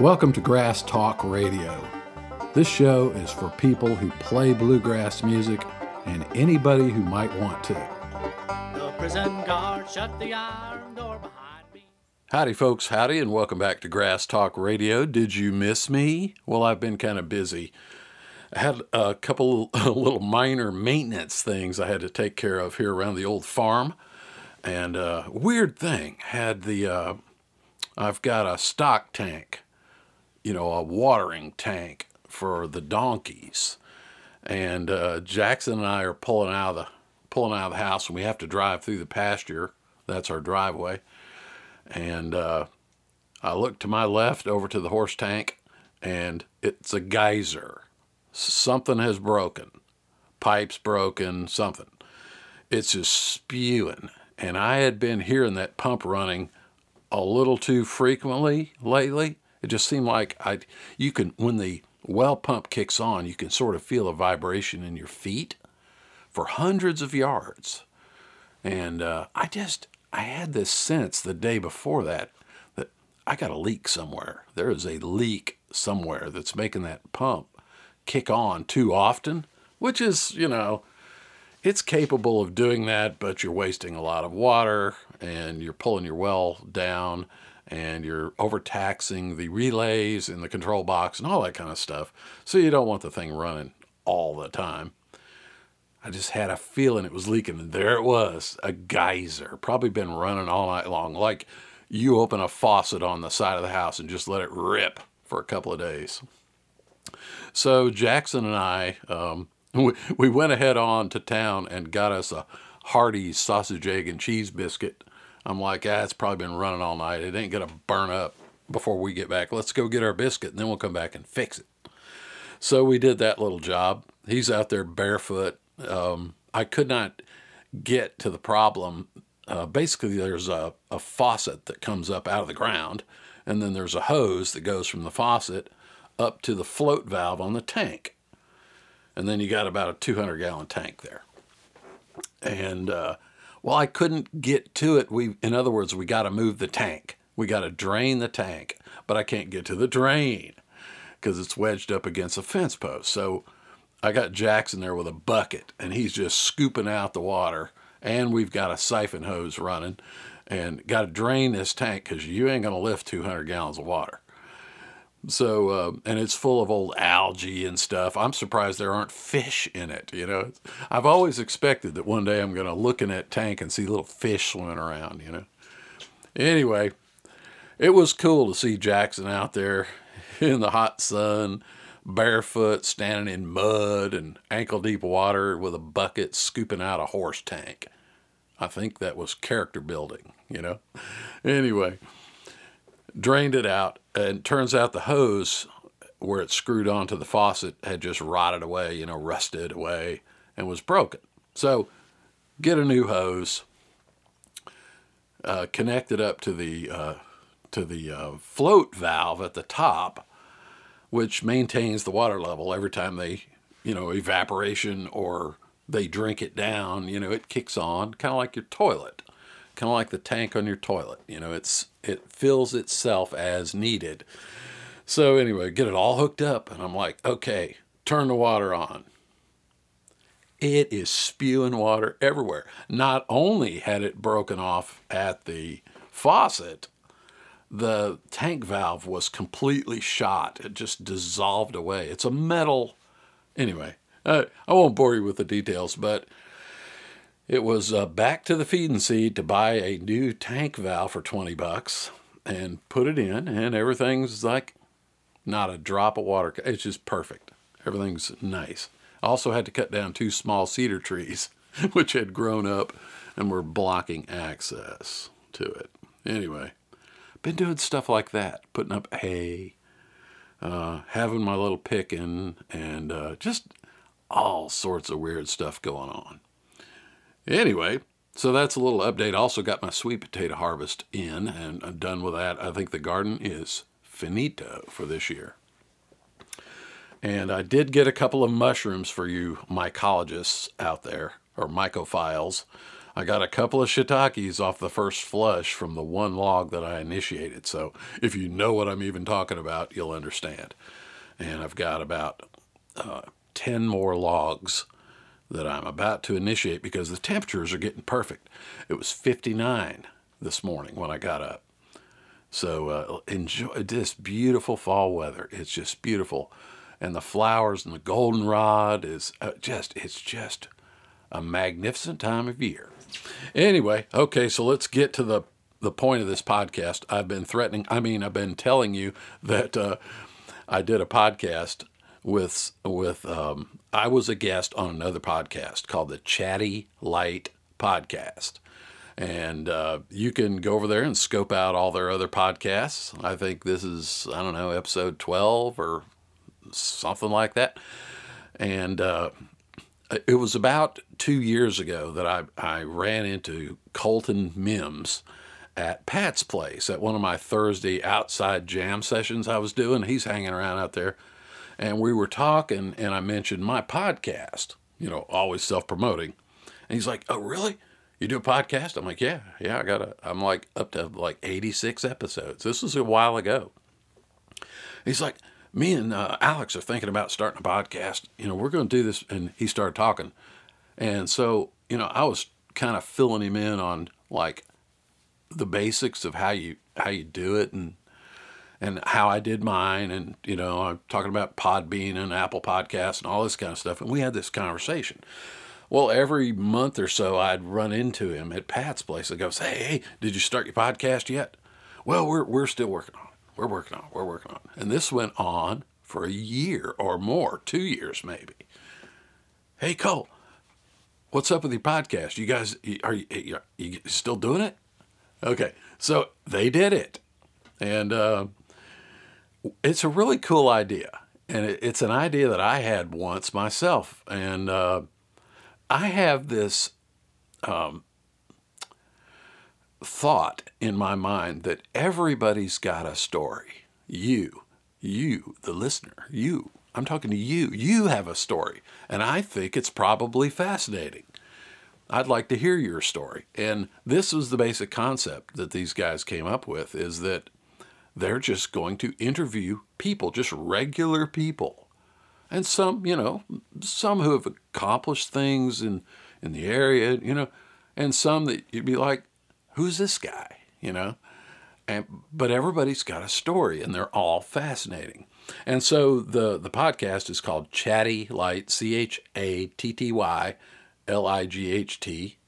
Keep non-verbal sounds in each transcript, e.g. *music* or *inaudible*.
Welcome to Grass Talk Radio. This show is for people who play bluegrass music and anybody who might want to. The prison guard shut the iron door behind me. Howdy, folks. Howdy, and welcome back to Grass Talk Radio. Did you miss me? Well, I've been kind of busy. I had a couple *laughs* little minor maintenance things I had to take care of here around the old farm. And uh, weird thing, had the uh, I've got a stock tank, you know, a watering tank for the donkeys. And uh, Jackson and I are pulling out of the pulling out of the house, and we have to drive through the pasture. That's our driveway. And uh, I look to my left over to the horse tank, and it's a geyser. Something has broken, pipes broken, something. It's just spewing. And I had been hearing that pump running a little too frequently lately. It just seemed like I, you can, when the well pump kicks on, you can sort of feel a vibration in your feet for hundreds of yards. And uh, I just, I had this sense the day before that that I got a leak somewhere. There is a leak somewhere that's making that pump kick on too often, which is, you know, it's capable of doing that, but you're wasting a lot of water and you're pulling your well down and you're overtaxing the relays in the control box and all that kind of stuff. So you don't want the thing running all the time. I just had a feeling it was leaking, and there it was a geyser. Probably been running all night long, like you open a faucet on the side of the house and just let it rip for a couple of days. So Jackson and I, um, *laughs* we, we went ahead on to town and got us a hearty sausage, egg, and cheese biscuit. I'm like, ah, it's probably been running all night. It ain't gonna burn up before we get back. Let's go get our biscuit, and then we'll come back and fix it. So we did that little job. He's out there barefoot. Um, I could not get to the problem. Uh, basically, there's a, a faucet that comes up out of the ground, and then there's a hose that goes from the faucet up to the float valve on the tank. And then you got about a 200 gallon tank there. And uh, well, I couldn't get to it. We, in other words, we got to move the tank. We got to drain the tank, but I can't get to the drain because it's wedged up against a fence post. So I got Jackson there with a bucket, and he's just scooping out the water. And we've got a siphon hose running, and got to drain this tank because you ain't gonna lift 200 gallons of water. So, uh, and it's full of old algae and stuff. I'm surprised there aren't fish in it. You know, I've always expected that one day I'm going to look in that tank and see little fish swimming around, you know. Anyway, it was cool to see Jackson out there *laughs* in the hot sun, barefoot, standing in mud and ankle deep water with a bucket scooping out a horse tank. I think that was character building, you know. Anyway, drained it out, and turns out the hose where it's screwed onto the faucet had just rotted away, you know, rusted away, and was broken. So, get a new hose, uh, connect it up to the uh, to the uh, float valve at the top, which maintains the water level every time they, you know, evaporation or they drink it down. You know, it kicks on, kind of like your toilet kind of like the tank on your toilet. You know, it's it fills itself as needed. So anyway, get it all hooked up, and I'm like, okay, turn the water on. It is spewing water everywhere. Not only had it broken off at the faucet, the tank valve was completely shot. It just dissolved away. It's a metal. Anyway, uh, I won't bore you with the details, but it was uh, back to the feeding seed to buy a new tank valve for 20 bucks and put it in, and everything's like not a drop of water. It's just perfect. Everything's nice. Also had to cut down two small cedar trees, *laughs* which had grown up and were blocking access to it. Anyway, been doing stuff like that, putting up hay, uh, having my little picking, and uh, just all sorts of weird stuff going on. Anyway, so that's a little update. Also got my sweet potato harvest in and I'm done with that. I think the garden is finito for this year. And I did get a couple of mushrooms for you mycologists out there, or mycophiles. I got a couple of shiitakes off the first flush from the one log that I initiated. So if you know what I'm even talking about, you'll understand. And I've got about uh, 10 more logs that I'm about to initiate because the temperatures are getting perfect. It was 59 this morning when I got up. So uh, enjoy this beautiful fall weather. It's just beautiful. And the flowers and the goldenrod is uh, just, it's just a magnificent time of year. Anyway, okay, so let's get to the, the point of this podcast. I've been threatening, I mean, I've been telling you that uh, I did a podcast with with um, I was a guest on another podcast called the Chatty Light Podcast, and uh, you can go over there and scope out all their other podcasts. I think this is I don't know episode twelve or something like that, and uh, it was about two years ago that I I ran into Colton Mims at Pat's place at one of my Thursday outside jam sessions I was doing. He's hanging around out there and we were talking, and I mentioned my podcast, you know, always self promoting. And he's like, Oh, really? You do a podcast? I'm like, Yeah, yeah, I got a, I'm like up to like 86 episodes. This was a while ago. He's like, Me and uh, Alex are thinking about starting a podcast. You know, we're going to do this. And he started talking. And so, you know, I was kind of filling him in on like the basics of how you, how you do it and and how I did mine. And, you know, I'm talking about Podbean and Apple Podcasts and all this kind of stuff. And we had this conversation. Well, every month or so, I'd run into him at Pat's place and go, say, hey, did you start your podcast yet? Well, we're, we're still working on it. We're working on it. We're working on it. And this went on for a year or more, two years maybe. Hey, Cole, what's up with your podcast? You guys, are you, are you still doing it? Okay. So they did it. And, uh, it's a really cool idea. And it's an idea that I had once myself. And uh, I have this um, thought in my mind that everybody's got a story. You, you, the listener, you. I'm talking to you. You have a story. And I think it's probably fascinating. I'd like to hear your story. And this was the basic concept that these guys came up with is that they're just going to interview people, just regular people. And some, you know, some who have accomplished things in, in the area, you know, and some that you'd be like, who's this guy, you know? And, but everybody's got a story and they're all fascinating. And so the, the podcast is called Chatty Light, C H A T T Y L I G H T.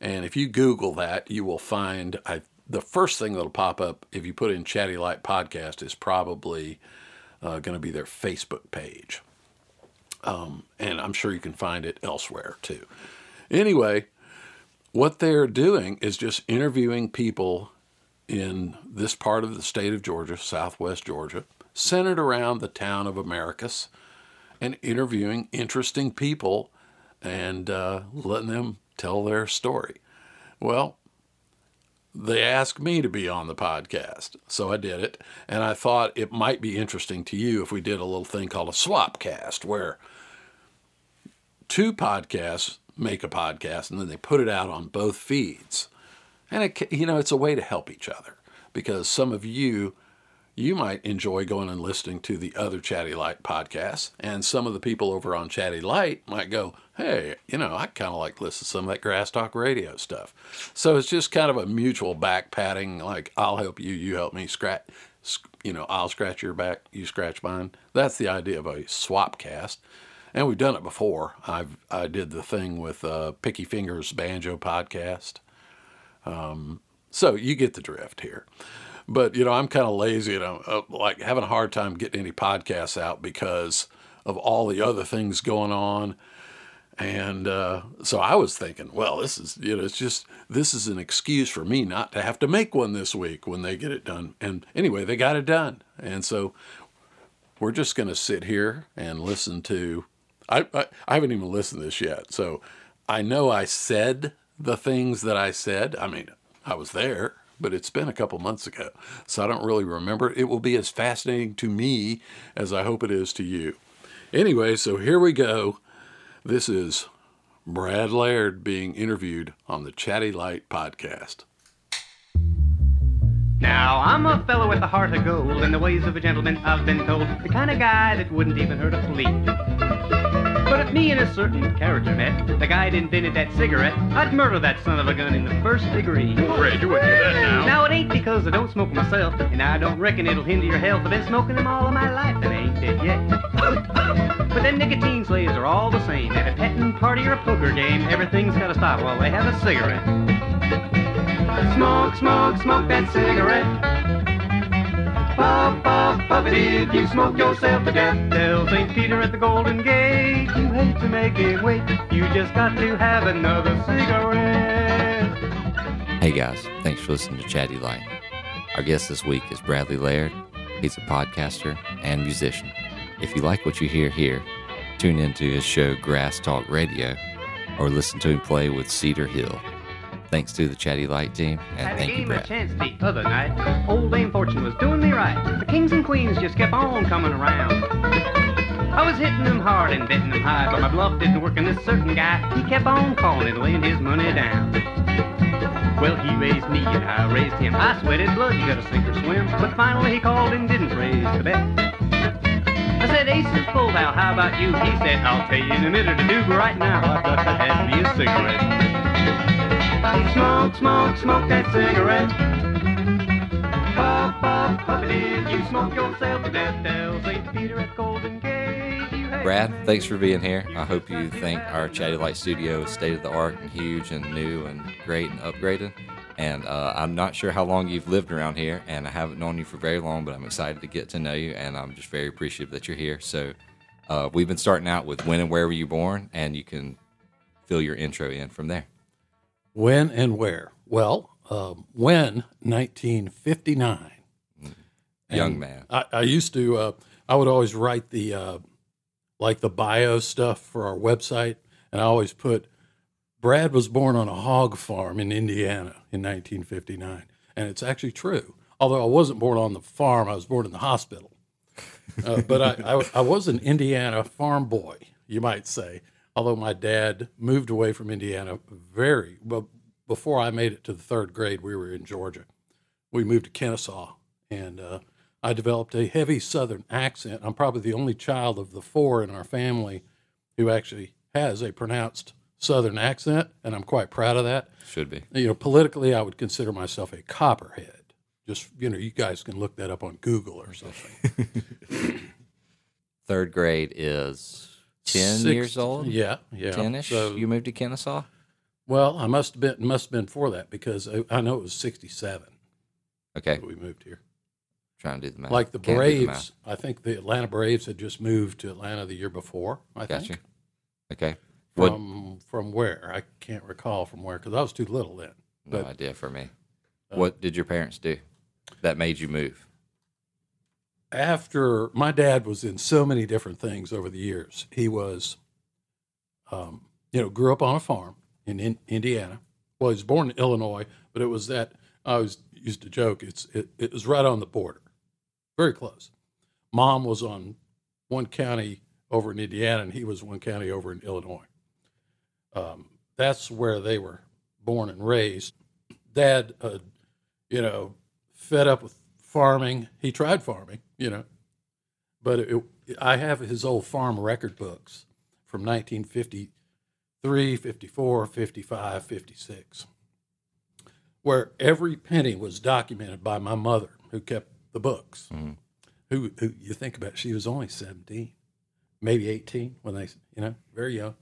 And if you Google that, you will find, I the first thing that'll pop up if you put in Chatty Light Podcast is probably uh, going to be their Facebook page. Um, and I'm sure you can find it elsewhere too. Anyway, what they're doing is just interviewing people in this part of the state of Georgia, southwest Georgia, centered around the town of Americus, and interviewing interesting people and uh, letting them tell their story. Well, they asked me to be on the podcast. So I did it. And I thought it might be interesting to you if we did a little thing called a swap cast, where two podcasts make a podcast and then they put it out on both feeds. And it, you know, it's a way to help each other because some of you you might enjoy going and listening to the other Chatty Light podcasts. And some of the people over on Chatty Light might go, hey, you know, I kind of like listen to some of that Grass Talk radio stuff. So it's just kind of a mutual back patting, like, I'll help you, you help me, scratch, you know, I'll scratch your back, you scratch mine. That's the idea of a swap cast. And we've done it before. I've I did the thing with uh, Picky Fingers Banjo podcast. Um, so you get the drift here. But you know, I'm kind of lazy and I'm uh, like having a hard time getting any podcasts out because of all the other things going on. And uh, so I was thinking, well, this is you know, it's just this is an excuse for me not to have to make one this week when they get it done. And anyway, they got it done, and so we're just going to sit here and listen to. I, I I haven't even listened to this yet, so I know I said the things that I said. I mean, I was there but it's been a couple months ago, so I don't really remember. It will be as fascinating to me as I hope it is to you. Anyway, so here we go. This is Brad Laird being interviewed on the Chatty Light podcast. Now, I'm a fellow with a heart of gold, and the ways of a gentleman I've been told. The kind of guy that wouldn't even hurt a flea. Me and a certain character met, the guy invented that cigarette, I'd murder that son of a gun in the first degree. Oh, Brad, you wouldn't do that now. Now, it ain't because I don't smoke myself, and I don't reckon it'll hinder your health. I've been smoking them all of my life, and I ain't dead yet. but them nicotine slaves are all the same. At a petting party or a poker game, everything's gotta stop while they have a cigarette. Smoke, smoke, smoke that cigarette. Puff, puff it if you smoke yourself to death. Tell St. Peter at the Golden Gate, you hate to make him wait. You just got to have another cigarette. Hey guys, thanks for listening to Chatty Light. Our guest this week is Bradley Laird. He's a podcaster and musician. If you like what you hear here, tune into his show Grass Talk Radio or listen to him play with Cedar Hill. Thanks to the Chatty Light team and Had a thank you, Brad. Right. The kings and queens just kept on coming around. I was hitting them hard and betting them high, but my bluff didn't work, and this certain guy, he kept on calling and laying his money down. Well, he raised me and I raised him. I sweated blood, you gotta sink or swim. But finally he called and didn't raise the bet. I said, Ace is full, how about you? He said, I'll tell you in a minute or two, but right now I've got to have me a cigarette. Smoke, smoke, smoke that cigarette. Brad, thanks for being here. I hope you think our Chatty Light studio is state of the art and huge and new and great and upgraded. And uh, I'm not sure how long you've lived around here, and I haven't known you for very long, but I'm excited to get to know you, and I'm just very appreciative that you're here. So, uh, we've been starting out with when and where were you born, and you can fill your intro in from there. When and where? Well, um, when 1959. Young man. I, I used to. Uh, I would always write the uh, like the bio stuff for our website, and I always put Brad was born on a hog farm in Indiana in 1959, and it's actually true. Although I wasn't born on the farm, I was born in the hospital. Uh, but I, I, I was an Indiana farm boy, you might say. Although my dad moved away from Indiana very well before I made it to the third grade, we were in Georgia. We moved to Kennesaw, and uh, I developed a heavy Southern accent. I'm probably the only child of the four in our family who actually has a pronounced Southern accent, and I'm quite proud of that. Should be. You know, politically, I would consider myself a copperhead. Just you know, you guys can look that up on Google or something. *laughs* Third grade is 10 Six- years old? Yeah, yeah. 10 ish? So, you moved to Kennesaw? well, I must have been must have been for that because I, I know it was '67 Okay. that we moved here. Trying to do the math. Like the Can't do the math. Braves, I think the Atlanta Braves had just moved to Atlanta the year before. I Gotcha. think Okay. What? from from where I can't recall from where because I was too little then. No but- idea for me. Uh, what did your parents do that made you move? after my dad was in so many different things over the years. He was, um, you know, grew up on a farm in, in Indiana. Well, he was born in Illinois, but it was that I always used to joke. It's it, it was right on the border, very close. Mom was on one county over in Indiana, and he was one county over in Illinois. Um, that's where they were born and raised. Dad, uh, you know, fed up with farming. He tried farming, you know, but it, I have his old farm record books from 1953, 54, 55, 56, where every penny was documented by my mother, who kept the books. Mhm. Who, who you think about? She was only 17, maybe 18 when they, you know, very young.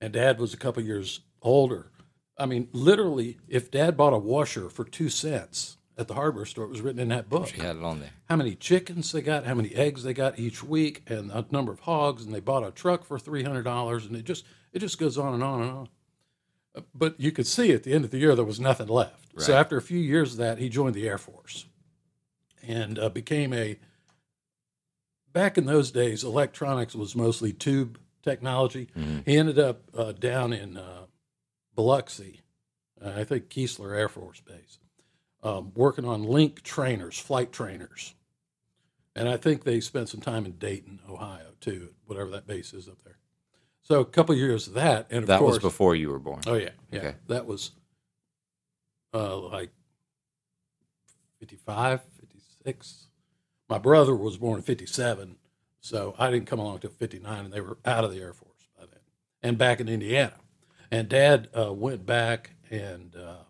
And dad was a couple years older. I mean, literally, if dad bought a washer for two cents at the hardware store, it was written in that book She had it on there. how many chickens they got, how many eggs they got each week, and the number of hogs, and they bought a truck for three hundred dollars, and it just it just goes on and on and on. But you could see at the end of the year there was nothing left. So after a few years of that, he joined the Air Force, and uh, became a. Back in those days, electronics was mostly tube technology. Mhm. He ended up uh, down in uh, Biloxi, uh, I think Keesler Air Force Base, um, working on link trainers, flight trainers. And I think they spent some time in Dayton, Ohio, too, whatever that base is up there. So a couple years of that, and of That course, was before you were born. Oh yeah, yeah. Okay. That was uh, like 55, 56. My brother was born in 57, so I didn't come along till 59, and they were out of the Air Force by then, and back in Indiana. And Dad uh, went back and uh,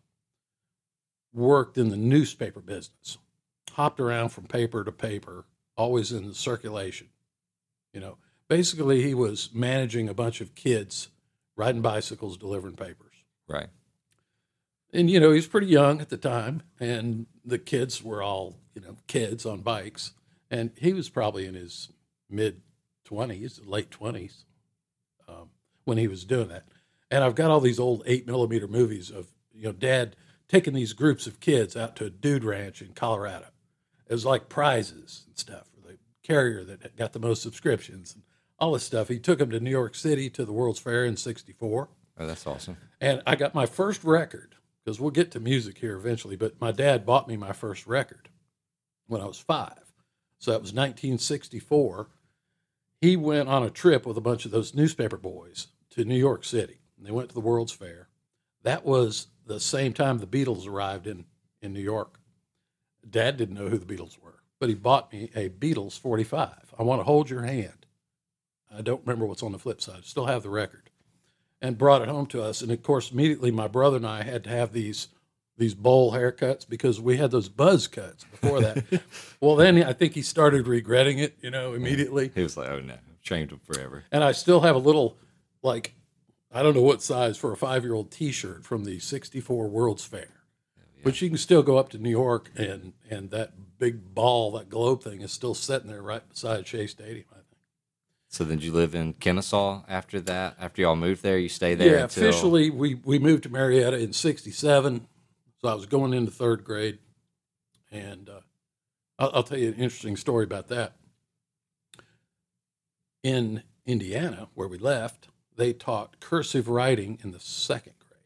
worked in the newspaper business, hopped around from paper to paper, always in the circulation. You know, basically, he was managing a bunch of kids riding bicycles, delivering papers. Right. And, you know, he was pretty young at the time, and the kids were all, you know, kids on bikes. And he was probably in his mid 20s, late 20s um, when he was doing that. And I've got all these old eight millimeter movies of, you know, dad taking these groups of kids out to a dude ranch in Colorado. It was like prizes and stuff for the carrier that got the most subscriptions and all this stuff. He took them to New York City to the World's Fair in 64. Oh, that's awesome. And I got my first record because we'll get to music here eventually. But my dad bought me my first record when I was five. So that was 1964. He went on a trip with a bunch of those newspaper boys to New York City. And they went to the World's Fair. That was the same time the Beatles arrived in, in New York. Dad didn't know who the Beatles were, but he bought me a Beatles 45. I want to hold your hand. I don't remember what's on the flip side. Still have the record and brought it home to us. And of course, immediately my brother and I had to have these these bowl haircuts because we had those buzz cuts before that. *laughs* well, then I think he started regretting it, you know, immediately. He was like, "Oh no, I've trained him forever." And I still have a little, like, I don't know what size for a five year old T-shirt from the '64 World's Fair, but you can still go up to New York and and that big ball, that globe thing, is still sitting there right beside Shea Stadium. So then, did you live in Kennesaw after that? After y'all moved there, you stay there yeah, until officially we we moved to Marietta in '67, so I was going into third grade, and uh, I'll, I'll tell you an interesting story about that. In Indiana, where we left, they taught cursive writing in the second grade.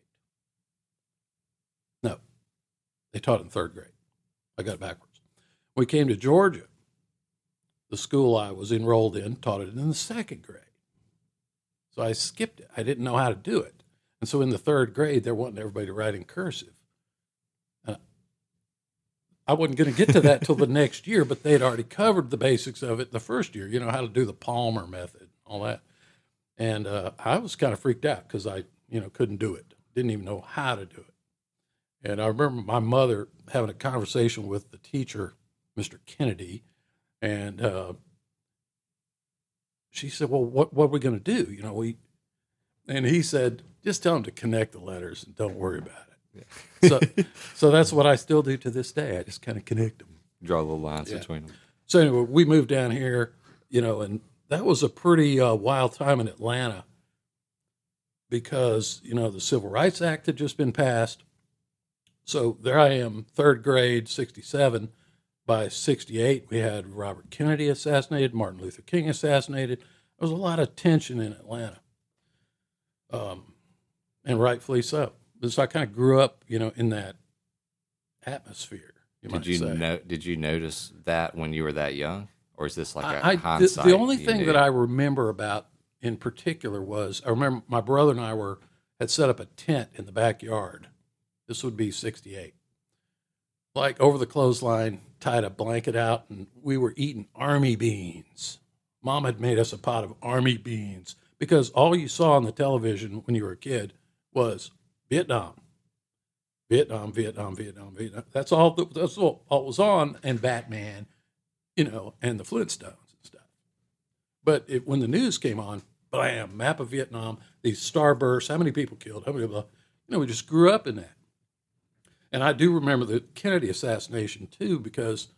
No, they taught in third grade. I got it backwards. We came to Georgia. The school I was enrolled in taught it in the second grade. So I skipped it. I didn't know how to do it. And so in the third grade, they're wanting everybody to write in cursive. Uh, I wasn't going to get to that till the *laughs* next year, but they'd already covered the basics of it the first year, you know, how to do the Palmer method, all that. And uh, I was kind of freaked out because I, you know, couldn't do it, didn't even know how to do it. And I remember my mother having a conversation with the teacher, Mr. Kennedy, and uh, she said, "Well, what what are we going to do? You know, we." And he said, "Just tell them to connect the letters and don't worry about it." so, *laughs* so that's what I still do to this day. I just kind of connect them. draw little lines Yeah. between them. So anyway, we moved down here, you know, and that was a pretty uh, wild time in Atlanta because you know the Civil Rights Act had just been passed. So there I am, third grade, '67. By '68, we had Robert Kennedy assassinated, Martin Luther King assassinated. There was a lot of tension in Atlanta, um, and rightfully so. So I kind of grew up, you know, in that atmosphere. You Did you say. know? Did you notice that when you were that young, or is this like a I, I- the, hindsight? the only thing knew? that I remember about in particular was I remember my brother and I were had set up a tent in the backyard. This would be '68. Like over the clothesline, tied a blanket out, and we were eating army beans. Mom had made us a pot of army beans because all you saw on the television when you were a kid was Vietnam, Vietnam, Vietnam, Vietnam, Vietnam. That's all. that- That's all, all was on, and Batman, you know, and the Flintstones and stuff. But it, when the news came on, bam, map of Vietnam, these starbursts, how many people killed, how many, blah, you know, we just grew up in that. And I do remember the Kennedy assassination too, because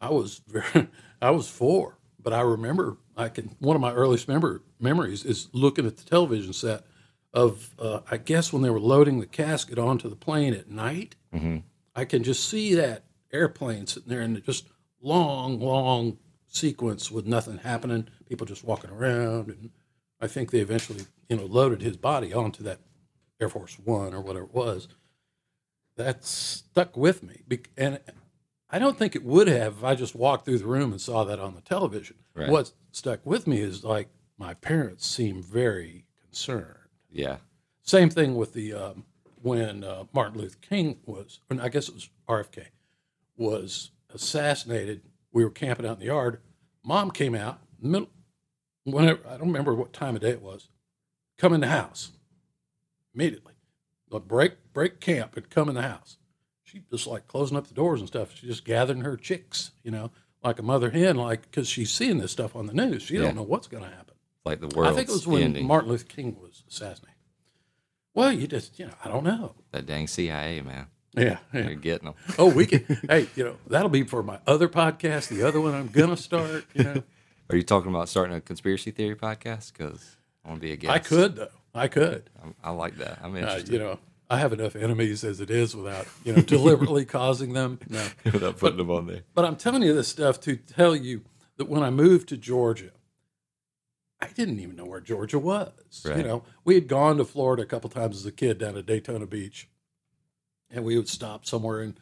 I was very, *laughs* I was four, but I remember I can one of my earliest member memories is looking at the television set of uh, I guess when they were loading the casket onto the plane at night. Mhm. I can just see that airplane sitting there and just long, long sequence with nothing happening, people just walking around, and I think they eventually, you know, loaded his body onto that Air Force One or whatever it was. That stuck with me, and I don't think it would have if I just walked through the room and saw that on the television. Right. What stuck with me is like my parents seemed very concerned. Yeah. Same thing with the um, when uh, Martin Luther King was, and I guess it was RFK, was assassinated. We were camping out in the yard. Mom came out middle, whenever I don't remember what time of day it was. Come in the house immediately. Like break break camp and come in the house. She just like closing up the doors and stuff. She just gathering her chicks, you know, like a mother hen, like because she's seeing this stuff on the news. She Yeah. don't know what's going to happen. Like the world. I think it was when ending. Martin Luther King was assassinated. Well, you just, you know, I don't know. that dang CIA, man. Yeah. yeah. They're getting them. Oh, we can. hey, you know, that'll be for my other podcast, the other one I'm gonna start. You know, *laughs* Are you talking about starting a conspiracy theory podcast? Because I want to be a guest. I could though. I could. I'm, I like that. I'm Uh, interested. you know, I have enough enemies as it is without you know deliberately *laughs* causing them. No, *laughs* Without putting them on there. but I'm telling you this stuff to tell you that when I moved to Georgia, I didn't even know where Georgia was. You know, we had gone to Florida a couple times as a kid down at Daytona Beach, and we would stop somewhere in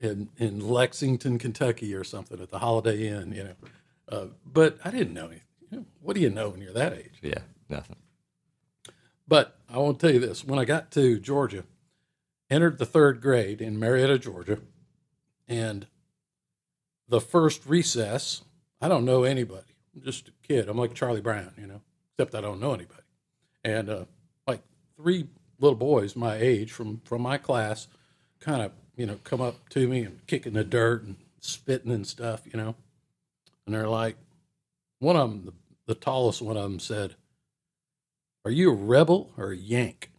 in in Lexington, Kentucky, or something at the Holiday Inn. You know, uh, but I didn't know anything. You know, what do you know when you're that age? Yeah, nothing. But I want to tell you this: when I got to Georgia, entered the third grade in Marietta, Georgia, and the first recess, I don't know anybody. I'm just a kid. I'm like Charlie Brown, you know, except I don't know anybody. And uh, like three little boys my age from from my class, kind of you know come up to me and kicking the dirt and spitting and stuff, you know. And they're like, one of them, the, the tallest one of them said, "Are you a rebel or a Yank?"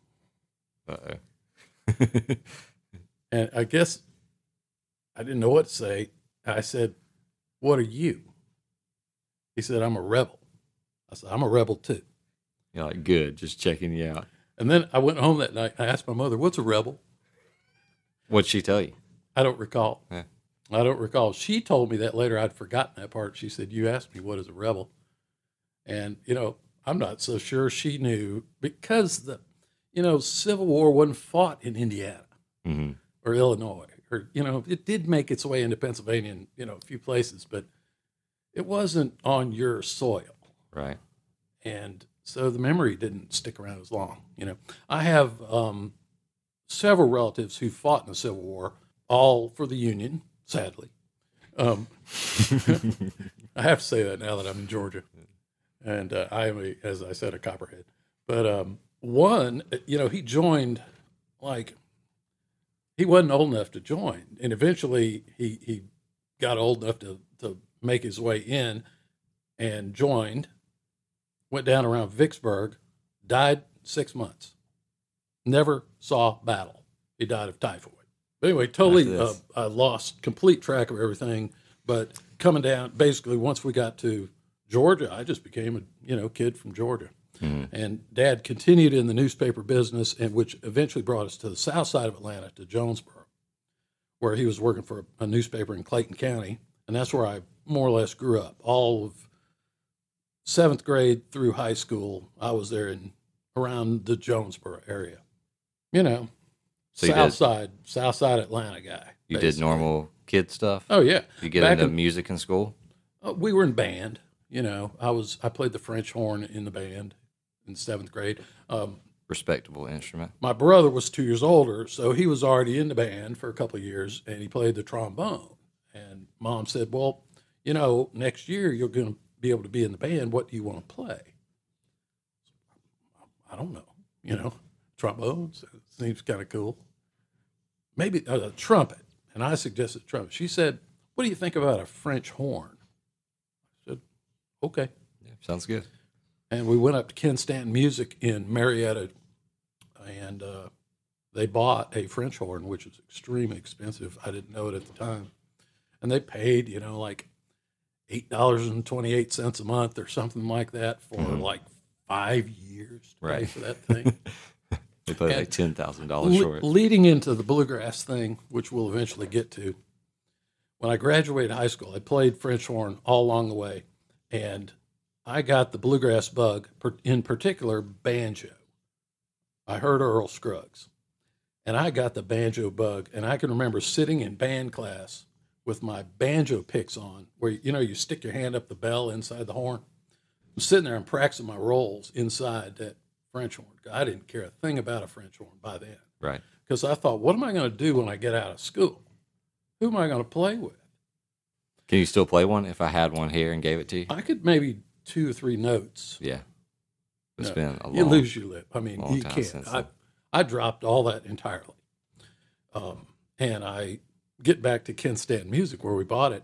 Uh oh. *laughs* And I guess I didn't know what to say. I said, What are you? He said, I'm a rebel. I said, I'm a rebel too. You're like, good, just checking you out. And then I went home that night. I asked my mother, What's a rebel? What'd she tell you? I don't recall. Yeah. I don't recall. She told me that later. I'd forgotten that part. She said, You asked me what is a rebel. And, you know, I'm not so sure she knew because the, you know, Civil War wasn't fought in Indiana. hmm or Illinois, or you know, it did make its way into Pennsylvania and you know a few places, but it wasn't on your soil, Right. and so the memory didn't stick around as long. You know, I have um, several relatives who fought in the Civil War, all for the Union, sadly. Um, *laughs* I have to say that now that I'm in Georgia, and uh, I am, a, as I said, a copperhead. But um, one, you know, he joined like he wasn't old enough to join, and eventually he he got old enough to to make his way in and joined. Went down around Vicksburg, died six months. Never saw battle. He died of typhoid. But anyway, totally uh. I lost complete track of everything. But coming down, basically, once we got to Georgia, I just became a you know kid from Georgia. Mhm. And Dad continued in the newspaper business, and which eventually brought us to the south side of Atlanta, to Jonesboro, where he was working for a, a newspaper in Clayton County, and that's where I more or less grew up. All of seventh grade through high school, I was there in around the Jonesboro area. You know, So south did- side, south side Atlanta guy. You did normal kid stuff. Oh yeah, You get back into in- music in school. uh, we were in band. You know, I was I played the French horn in the band in seventh grade. Um, Respectable instrument. my brother was two years older, so he was already in the band for a couple of years, and he played the trombone. And mom said, "Well, you know, next year you're going to be able to be in the band. What do you want to play?" I don't know. You know, trombone so seems kind of cool. Maybe uh, a trumpet, and I suggested trumpet. She said, "What do you think about a French horn?" "Okay." Yeah, sounds good. and we went up to Ken Stanton Music in Marietta, and uh, they bought a French horn, which was extremely expensive. I didn't know it at the time, and they paid, you know, like eight dollars and twenty eight cents a month or something like that for Mhm. like five years to pay Right. for that thing. *laughs* They put like ten thousand dollars Le- short. leading into the bluegrass thing, which we'll eventually get to. When I graduated high school, I played French horn all along the way, and I got the bluegrass bug, in particular banjo. I heard Earl Scruggs, and I got the banjo bug. And I can remember sitting in band class with my banjo picks on, where you know you stick your hand up the bell inside the horn, I'm sitting there and practicing my rolls inside that French horn. I didn't care a thing about a French horn by then Right. because I thought, what am I going to do when I get out of school? Who am I going to play with? Can you still play one if I had one here and gave it to you? I could maybe two or three notes. Yeah. It's No, been a long you lose your lip. I mean, you can't. I. I dropped all that entirely. Um, and I get back to Ken Stanton Music where we bought it.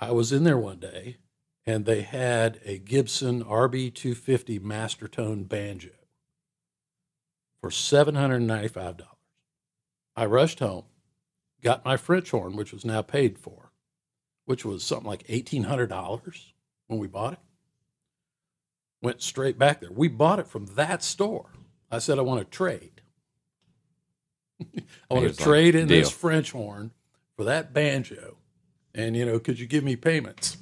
I was in there one day and they had a Gibson RB250 Master Tone banjo for $795. I rushed home, got my French horn, which was now paid for, which was something like $1,800 when we bought it went straight back there. We bought it from that store. I said, I want to trade. *laughs* I want to like, trade in this French horn for that banjo. And, you know, could you give me payments?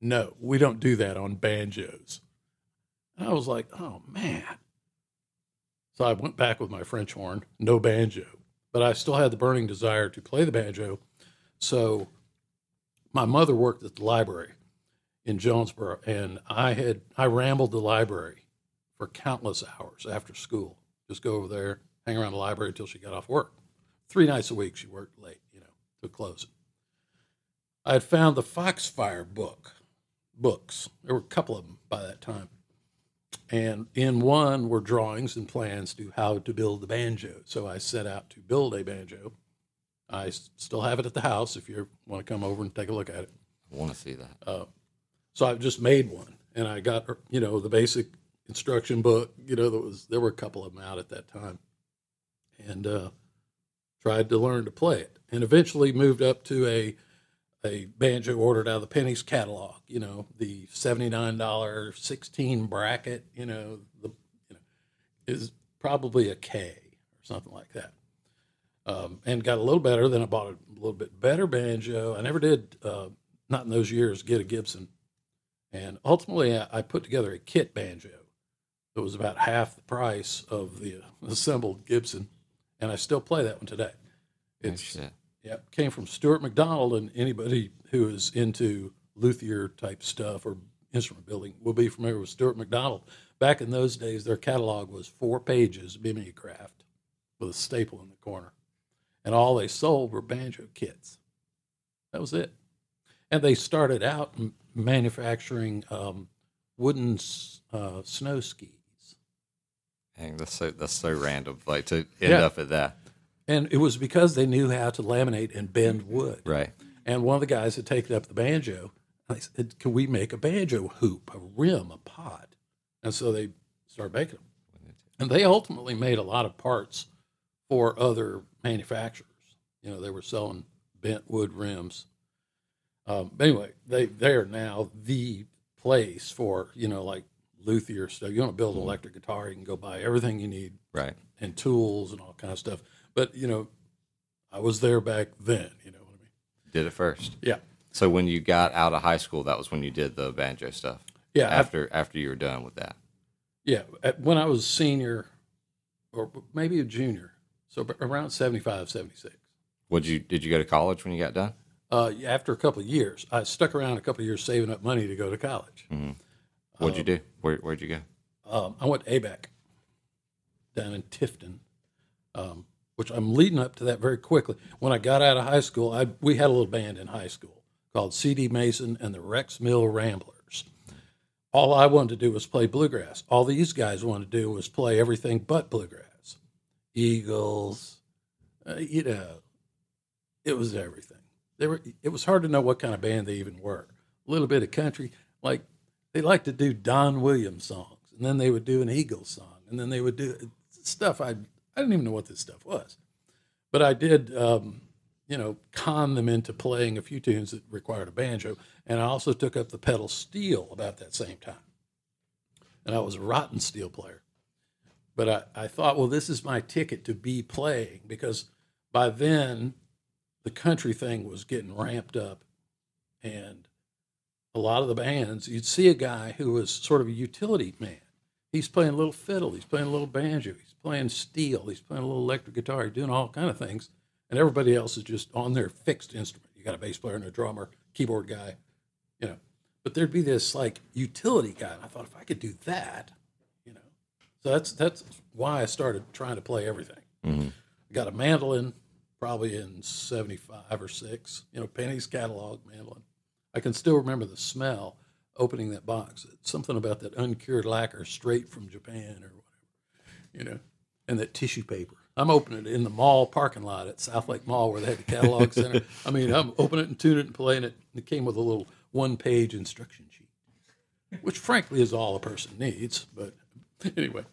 No, we don't do that on banjos. And I was like, oh, man. So I went back with my French horn, no banjo. But I still had the burning desire to play the banjo. So my mother worked at the library in Jonesboro, and I had I rambled the library for countless hours after school. Just go over there, hang around the library until she got off work. Three nights a week she worked late, you know, to close. I had found the Foxfire book, books. There were a couple of them by that time, and in one were drawings and plans to how to build the banjo. So I set out to build a banjo. I s- still have it at the house if you want to come over and take a look at it. I want to see that. Uh, so I just made one, and I got you know the basic instruction book. You know, there was there were a couple of them out at that time, and uh, tried to learn to play it, and eventually moved up to a a banjo ordered out of the Penney's catalog. You know, the seventy nine dollar sixteen bracket. You know, the you know is probably a K or something like that. Um, and got a little better. Then I bought a little bit better banjo. I never did, uh, not in those years, get a Gibson. And ultimately, I, I put together a kit banjo that was about half the price of the *laughs* assembled Gibson, and I still play that one today. It's yeah, came from Stewart-MacDonald, and anybody who is into luthier type stuff or instrument building will be familiar with Stewart-MacDonald. Back in those days, their catalog was four pages mimeographed with a staple in the corner, and all they sold were banjo kits. That was it. And they started out manufacturing um, wooden uh, snow skis. Dang, that's so that's so random. Like to end Yeah. up at that. And it was because they knew how to laminate and bend wood. Right. And one of the guys had taken up the banjo. And I said, Can we make a banjo hoop, a rim, a pot?" And so they started making them. And they ultimately made a lot of parts for other manufacturers. You know, they were selling bent wood rims. Um, anyway, they they are now the place for you know like luthier stuff. You want to build an electric guitar, you can go buy everything you need Right. and tools and all kind of stuff. But you know, I was there back then. You know what I mean? Did it first. Yeah, So when you got out of high school, that was when you did the banjo stuff. yeah. After, After after you were done with that. yeah, when I was senior, or maybe a junior, so around 75, 76. Would you did you go to college when you got done? Uh, after a couple of years, I stuck around a couple of years saving up money to go to college. What'd Uh, you do? Where where'd you go? Um, I went to ABAC down in Tifton, um, which I'm leading up to that very quickly. When I got out of high school, I, we had a little band in high school called C.D. Mason and the Rex Mill Ramblers. All I wanted to do was play bluegrass. All these guys wanted to do was play everything but bluegrass. Eagles, uh, you know, it was everything. They were. It was hard to know what kind of band they even were. A little bit of country, like they like to do Don Williams songs, and then they would do an Eagles song, and then they would do stuff I I didn't even know what this stuff was, but I did, um, you know, con them into playing a few tunes that required a banjo, and I also took up the pedal steel about that same time, and I was a rotten steel player, but I, I thought, well, this is my ticket to be playing because by then the country thing was getting ramped up, and a lot of the bands, you'd see a guy who was sort of a utility man. He's playing a little fiddle, he's playing a little banjo, he's playing steel, he's playing a little electric guitar, he's doing all kind of things, and everybody else is just on their fixed instrument. You got a bass player and a drummer, keyboard guy, you know. but there'd be this like utility guy. And I thought if I could do that, so that's that's why I started trying to play everything. Mm-hmm. I got a mandolin probably in '75 or six. You know, Penney's catalog mandolin. I can still remember the smell opening that box. It's something about that uncured lacquer straight from Japan or whatever, you know, and that tissue paper. I'm opening it in the mall parking lot at South Lake Mall where they had the catalog *laughs* center. I mean, I'm opening it and tuning it and playing it. And it came with a little one page instruction sheet, which frankly is all a person needs. But *laughs* anyway,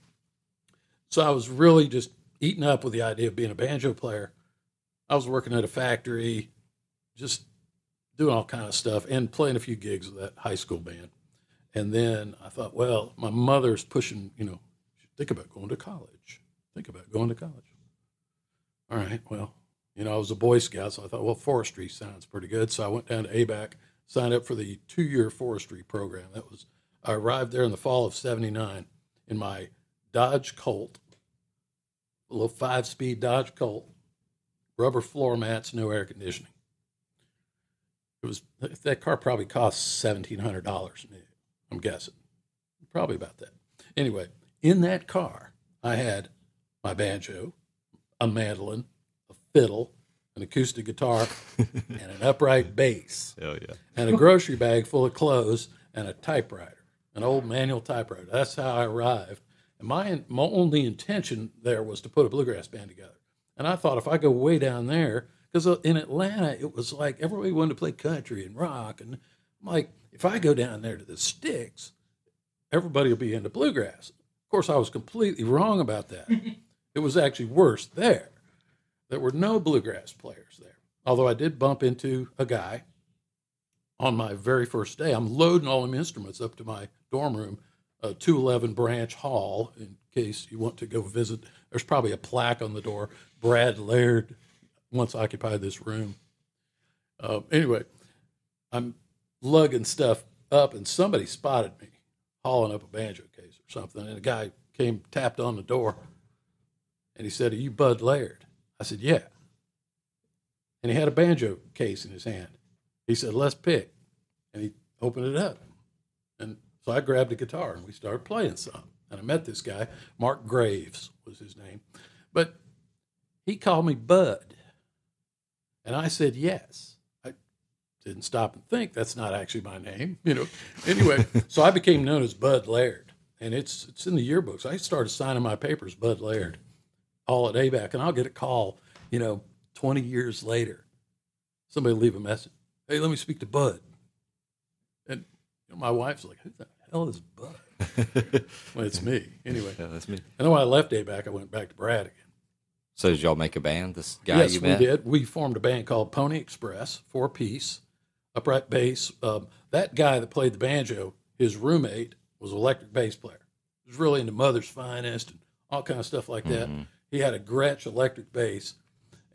so I was really just eaten up with the idea of being a banjo player. I was working at a factory, just doing all kind of stuff and playing a few gigs with that high school band. And then I thought, well, my mother's pushing, you know, think about going to college. Think about going to college. All right, well, you know, I was a Boy Scout, so I thought, well, forestry sounds pretty good. So I went down to ABAC, signed up for the two year forestry program. That was, I arrived there in the fall of 79 in my Dodge Colt, a little five speed Dodge Colt, rubber floor mats, no air conditioning. It was that car probably cost seventeen hundred dollars new. I'm guessing, probably about that. Anyway, in that car, I had my banjo, a mandolin, a fiddle, an acoustic guitar, *laughs* and an upright bass, Hell yeah. and a grocery bag full of clothes and a typewriter, an old manual typewriter. That's how I arrived. And my my only intention there was to put a bluegrass band together. And I thought if I go way down there, because uh, in Atlanta it was like everybody wanted to play country and rock, and I'm like, if I go down there to the sticks, everybody will be into bluegrass. Of course, I was completely wrong about that. *laughs* it was actually worse there. There were no bluegrass players there. Although I did bump into a guy on my very first day. I'm loading all them instruments up to my dorm room, uh, 211 Branch Hall, in case you want to go visit. There's probably a plaque on the door. Brad Laird once occupied this room. Uh, anyway, I'm lugging stuff up, and somebody spotted me hauling up a banjo case or something. And a guy came, tapped on the door, and he said, Are you Bud Laird? I said, Yeah. And he had a banjo case in his hand. He said, Let's pick. And he opened it up. So I grabbed a guitar and we started playing some. And I met this guy, Mark Graves was his name. But he called me Bud. And I said, Yes. I didn't stop and think that's not actually my name, you know. Anyway, *laughs* so I became known as Bud Laird. And it's it's in the yearbooks. I started signing my papers Bud Laird, all at ABAC, and I'll get a call, you know, 20 years later. Somebody leave a message. Hey, let me speak to Bud. You know, my wife's like, who the hell is Bud? *laughs* well, it's me. Anyway. Yeah, that's me. And then when I left ABAC, I went back to Brad again. So did y'all make a band? This guy yes, you we did. We formed a band called Pony Express, four piece, upright bass. Um, that guy that played the banjo, his roommate was an electric bass player. He was really into Mother's Finest and all kind of stuff like that. Mm-hmm. He had a Gretsch electric bass,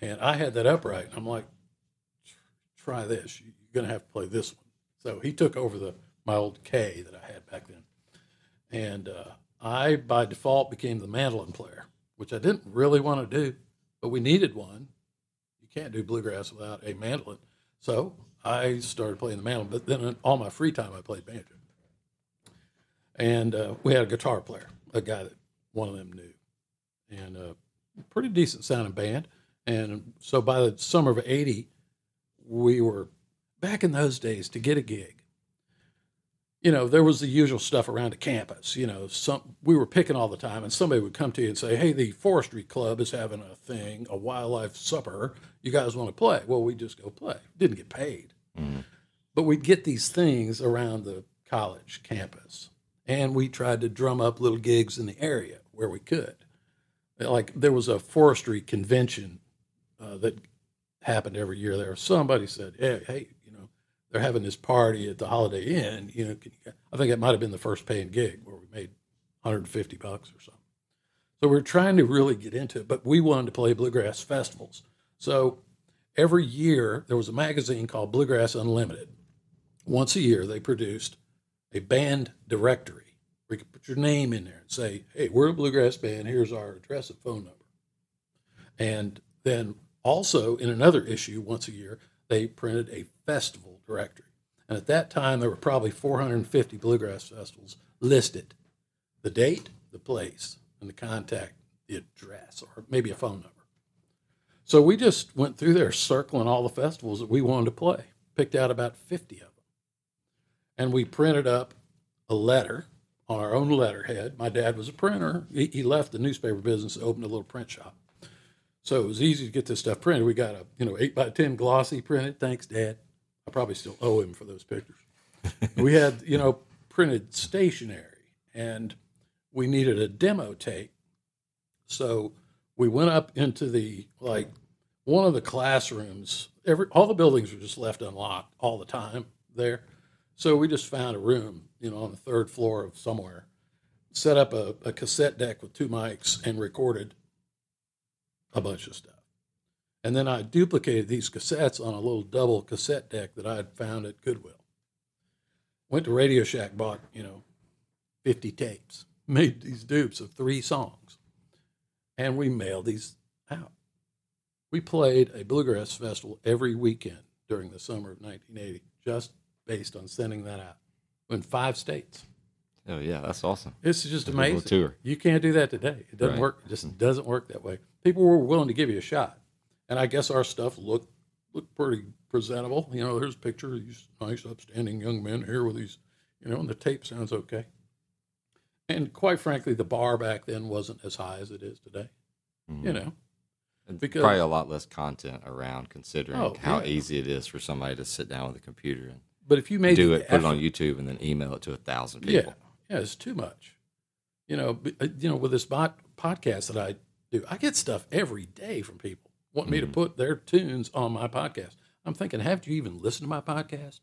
and I had that upright. I'm like, try this. You're gonna have to play this one. So he took over the my old Kay that I had back then, and uh, I by default became the mandolin player, which I didn't really want to do, but we needed one. You can't do bluegrass without a mandolin, so I started playing the mandolin. But then all my free time, I played banjo, and uh, we had a guitar player, a guy that one of them knew, and a pretty decent sounding band. And so by the summer of '80, we were back in those days to get a gig you know, there was the usual stuff around the campus. You know, some we were picking all the time, and somebody would come to you and say, "Hey, the forestry club is having a thing, a wildlife supper. You guys want to play?" Well, we just go play. Didn't get paid, but we'd get these things around the college campus, and we tried to drum up little gigs in the area where we could. Like there was a forestry convention uh, that happened every year. There, somebody said, "Hey, hey, you know." They're having this party at the Holiday Inn. You know, you, I think it might have been the first paying gig where we made 150 bucks or something. So we're trying to really get into it, but we wanted to play bluegrass festivals. So every year there was a magazine called Bluegrass Unlimited. Once a year they produced a band directory where you could put your name in there and say, "Hey, we're a bluegrass band. Here's our address and phone number." And then also in another issue once a year, they printed a festival directory. And at that time, there were probably 450 bluegrass festivals listed the date, the place, and the contact, the address, or maybe a phone number. So we just went through there circling all the festivals that we wanted to play, picked out about 50 of them. And we printed up a letter on our own letterhead. My dad was a printer. He, he left the newspaper business and opened a little print shop. So it was easy to get this stuff printed. We got a, you know, eight by 10 glossy printed. Thanks, Dad. I probably still owe him for those pictures. we had, you know, printed stationery and we needed a demo tape. So we went up into the like one of the classrooms. Every all the buildings were just left unlocked all the time there. So we just found a room, you know, on the third floor of somewhere, set up a, a cassette deck with two mics and recorded a bunch of stuff. And then I duplicated these cassettes on a little double cassette deck that I had found at Goodwill. Went to Radio Shack, bought, you know, 50 tapes, *laughs* made these dupes of three songs, and we mailed these out. We played a bluegrass festival every weekend during the summer of 1980, just based on sending that out in five states. Oh yeah, that's awesome. This is just amazing. tour. You can't do that today. It doesn't Right. work. It just mm-hmm. doesn't work that way. People were willing to give you a shot, and I guess our stuff looked looked pretty presentable. You know, there's a picture of these nice, upstanding young men here with these, you know, and the tape sounds okay. And quite frankly, the bar back then wasn't as high as it is today. You know, And because- probably a lot less content around considering Oh, how yeah. easy it is for somebody to sit down with a computer and but if you made do it, put it on YouTube, and then email it to a thousand people. yeah, yeah, it's too much. You know, uh, you know, with this bot podcast that I do, I get stuff every day from people wanting me to mm-hmm. put their tunes on my podcast. I'm thinking, have you even listened to my podcast?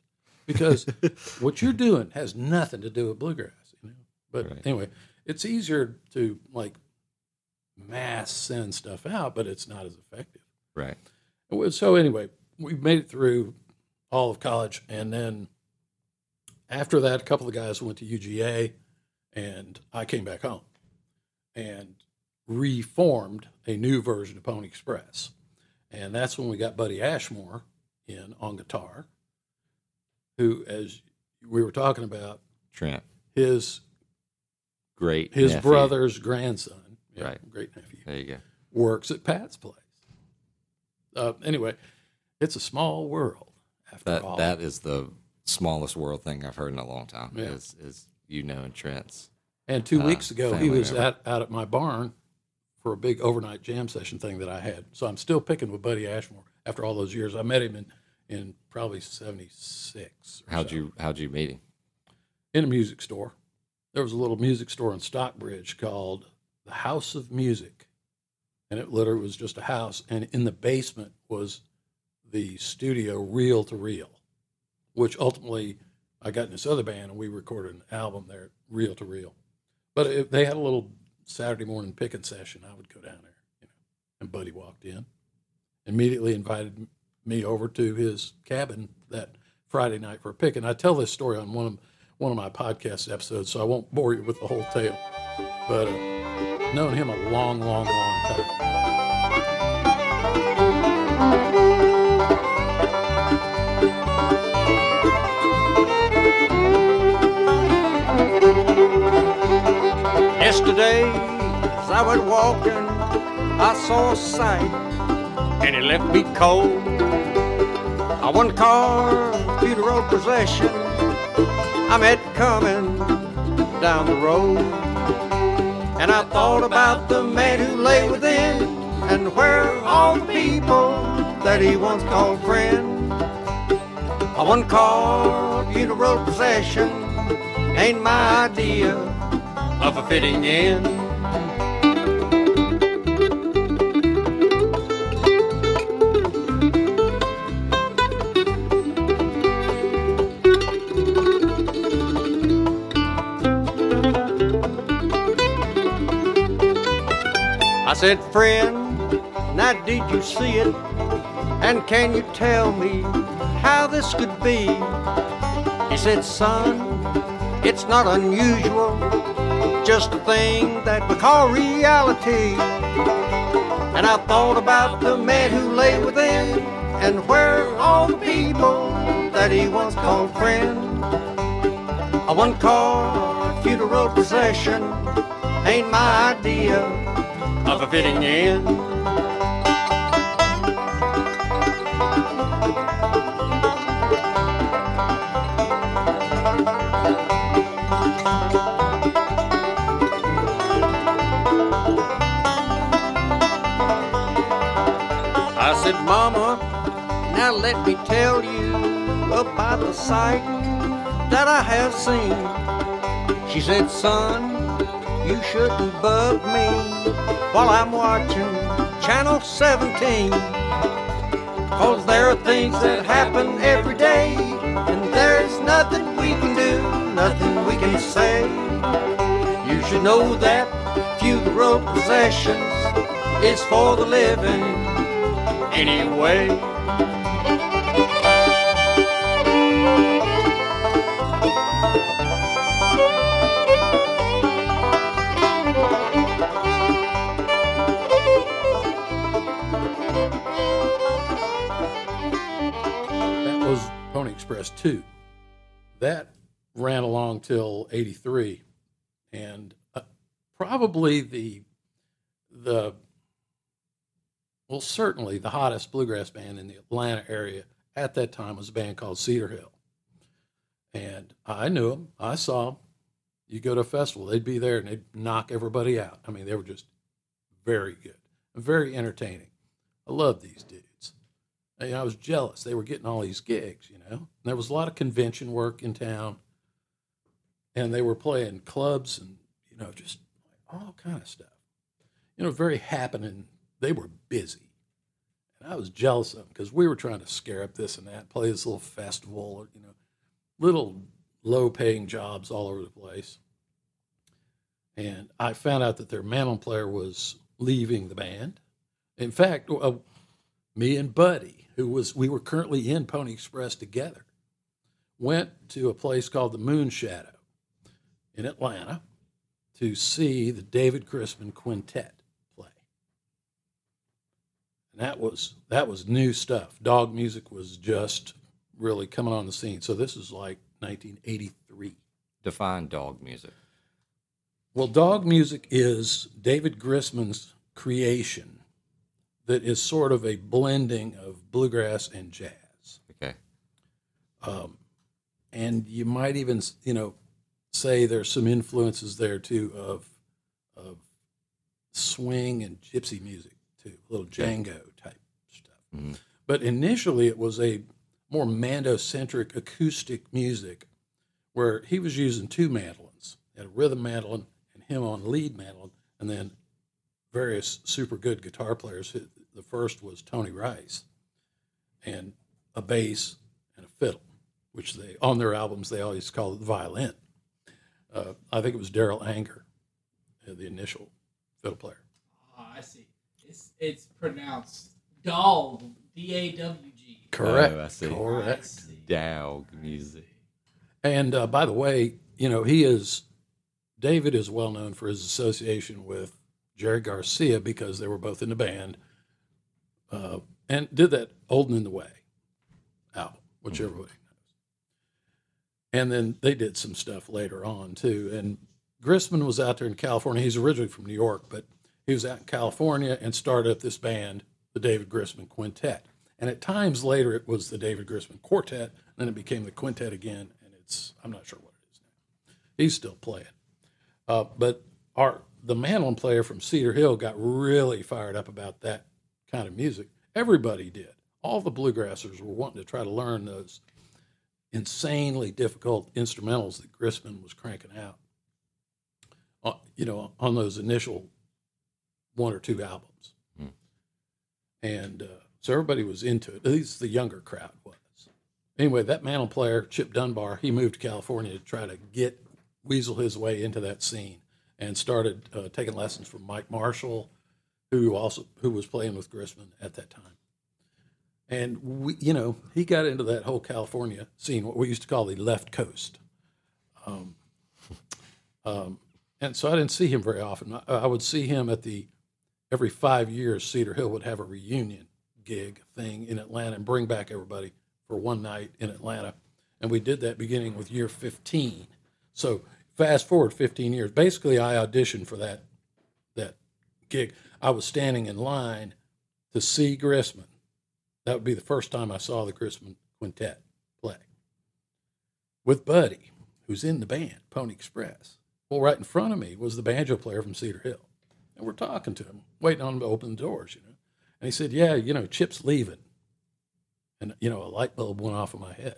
Because *laughs* what you're doing has nothing to do with bluegrass. You know, but Right. anyway, it's easier to like mass send stuff out, but it's not as effective. Right. So anyway, we made it through all of college, and then after that, a couple of guys went to UGA, and I came back home and reformed a new version of Pony Express, and that's when we got Buddy Ashmore in on guitar, who, as we were talking about, Trent, his great. his nephew. brother's grandson, yeah, Right. great nephew, There you go. works at Pat's place. Uh, anyway, it's a small world after That all. that is the smallest world thing I've heard in a long time. Yeah. Is is you know and Trent's. and two uh, weeks ago, he was member. out at my barn for a big overnight jam session thing that I had. So I'm still picking with Buddy Ashmore after all those years. I met him in, in probably 76. How'd so, you how'd you meet him? In a music store. There was a little music store in Stockbridge called the House of Music. And it literally was just a house. And in the basement was the studio reel to reel, which ultimately I got in this other band and we recorded an album there, reel to reel. But if they had a little Saturday morning picking session, I would go down there, you know. And Buddy walked in, immediately invited me over to his cabin that Friday night for a pick. And I tell this story on one of one of my podcast episodes, so I won't bore you with the whole tale. But uh, known him a long, long, long time. Yesterday, as I went walking, I saw a sight, and it left me cold. I one car, funeral procession, I met coming down the road. And I thought about the man who lay within, and where all the people that he once called friend. A one car funeral procession ain't my idea of a fitting in. I said, friend, now did you see it? And can you tell me how this could be? He said, son, it's not unusual, just a thing that we call reality. And I thought about the man who lay within And where all the people that he once called friend? A one car funeral procession ain't my idea of a fitting end. Mama, now let me tell you about the sight that I have seen. She said, Son, you shouldn't bug me while I'm watching Channel 17. Cause there are things that happen every day, and there's nothing we can do, nothing we can say. You should know that funeral possessions is for the living anyway. That was Pony Express 2. That ran along till 83 and uh, probably the the well certainly the hottest bluegrass band in the Atlanta area at that time was a band called Cedar Hill. And I knew them. I saw them. You go to a festival, they'd be there and they'd knock everybody out. I mean, they were just very good, very entertaining. I love these dudes. And I was jealous. They were getting all these gigs, you know. And there was a lot of convention work in town, and they were playing clubs and you know just all kind of stuff. You know, very happening. They were busy, and I was jealous of them because we were trying to scare up this and that, play this little festival, or you know, little low-paying jobs all over the place. And I found out that their mandolin player was leaving the band. In fact, uh, me and Buddy, who was we were currently in Pony Express together, went to a place called the Moon Shadow in Atlanta to see the David Grisman Quintet. And that was that was new stuff. Dawg music was just really coming on the scene. So this is like 1983. Define dawg music. Well, dawg music is David Grisman's creation that is sort of a blending of bluegrass and jazz. Okay. Um, and you might even, you know, say there's some influences there too of of swing and gypsy music too, a little Django type stuff. Mhm. But initially, it was a more Mando-centric acoustic music, where he was using two mandolins, he had a rhythm mandolin and him on lead mandolin, and then various super good guitar players. The first was Tony Rice, and a bass and a fiddle, which they on their albums they always call it the violin. Uh, I think it was Darol Anger, uh, the initial fiddle player. Oh, I see. It's it's pronounced dog. D A W G. Correct. Oh, I see. I Correct. see. Dawg music. And uh, by the way, you know, he is, David is well known for his association with Jerry Garcia because they were both in the band uh, and did that "Old and in the Way album, which everybody knows. And then they did some stuff later on too. And Grisman was out there in California. He's originally from New York, but he was out in California and started up this band, the David Grisman Quintet. And at times later, it was the David Grisman Quartet, and then it became the Quintet again. And it's I'm not sure what it is now. He's still playing, uh, but our the mandolin player from Cedar Hill got really fired up about that kind of music. Everybody did. All the bluegrassers were wanting to try to learn those insanely difficult instrumentals that Grisman was cranking out. Uh, you know, on those initial one or two albums, and uh, so everybody was into it. At least the younger crowd was. Anyway, that mandolin player, Chip Dunbar, he moved to California to try to get weasel his way into that scene, and started uh, taking lessons from Mike Marshall, who also who was playing with Grisman at that time. And we, you know, he got into that whole California scene, what we used to call the left coast. Um, *laughs* um, and so I didn't see him very often. I, I would see him at the every five years. Cedar Hill would have a reunion gig thing in Atlanta and bring back everybody for one night in Atlanta. And we did that beginning with year 15. So fast forward 15 years. Basically, I auditioned for that that gig. I was standing in line to see Grisman. That would be the first time I saw the Grisman Quintet play with Buddy, who's in the band, Pony Express. Well, right in front of me was the banjo player from Cedar Hill. And we're talking to him, waiting on him to open the doors, you know. And he said, Yeah, you know, Chip's leaving. And, you know, a light bulb went off in my head.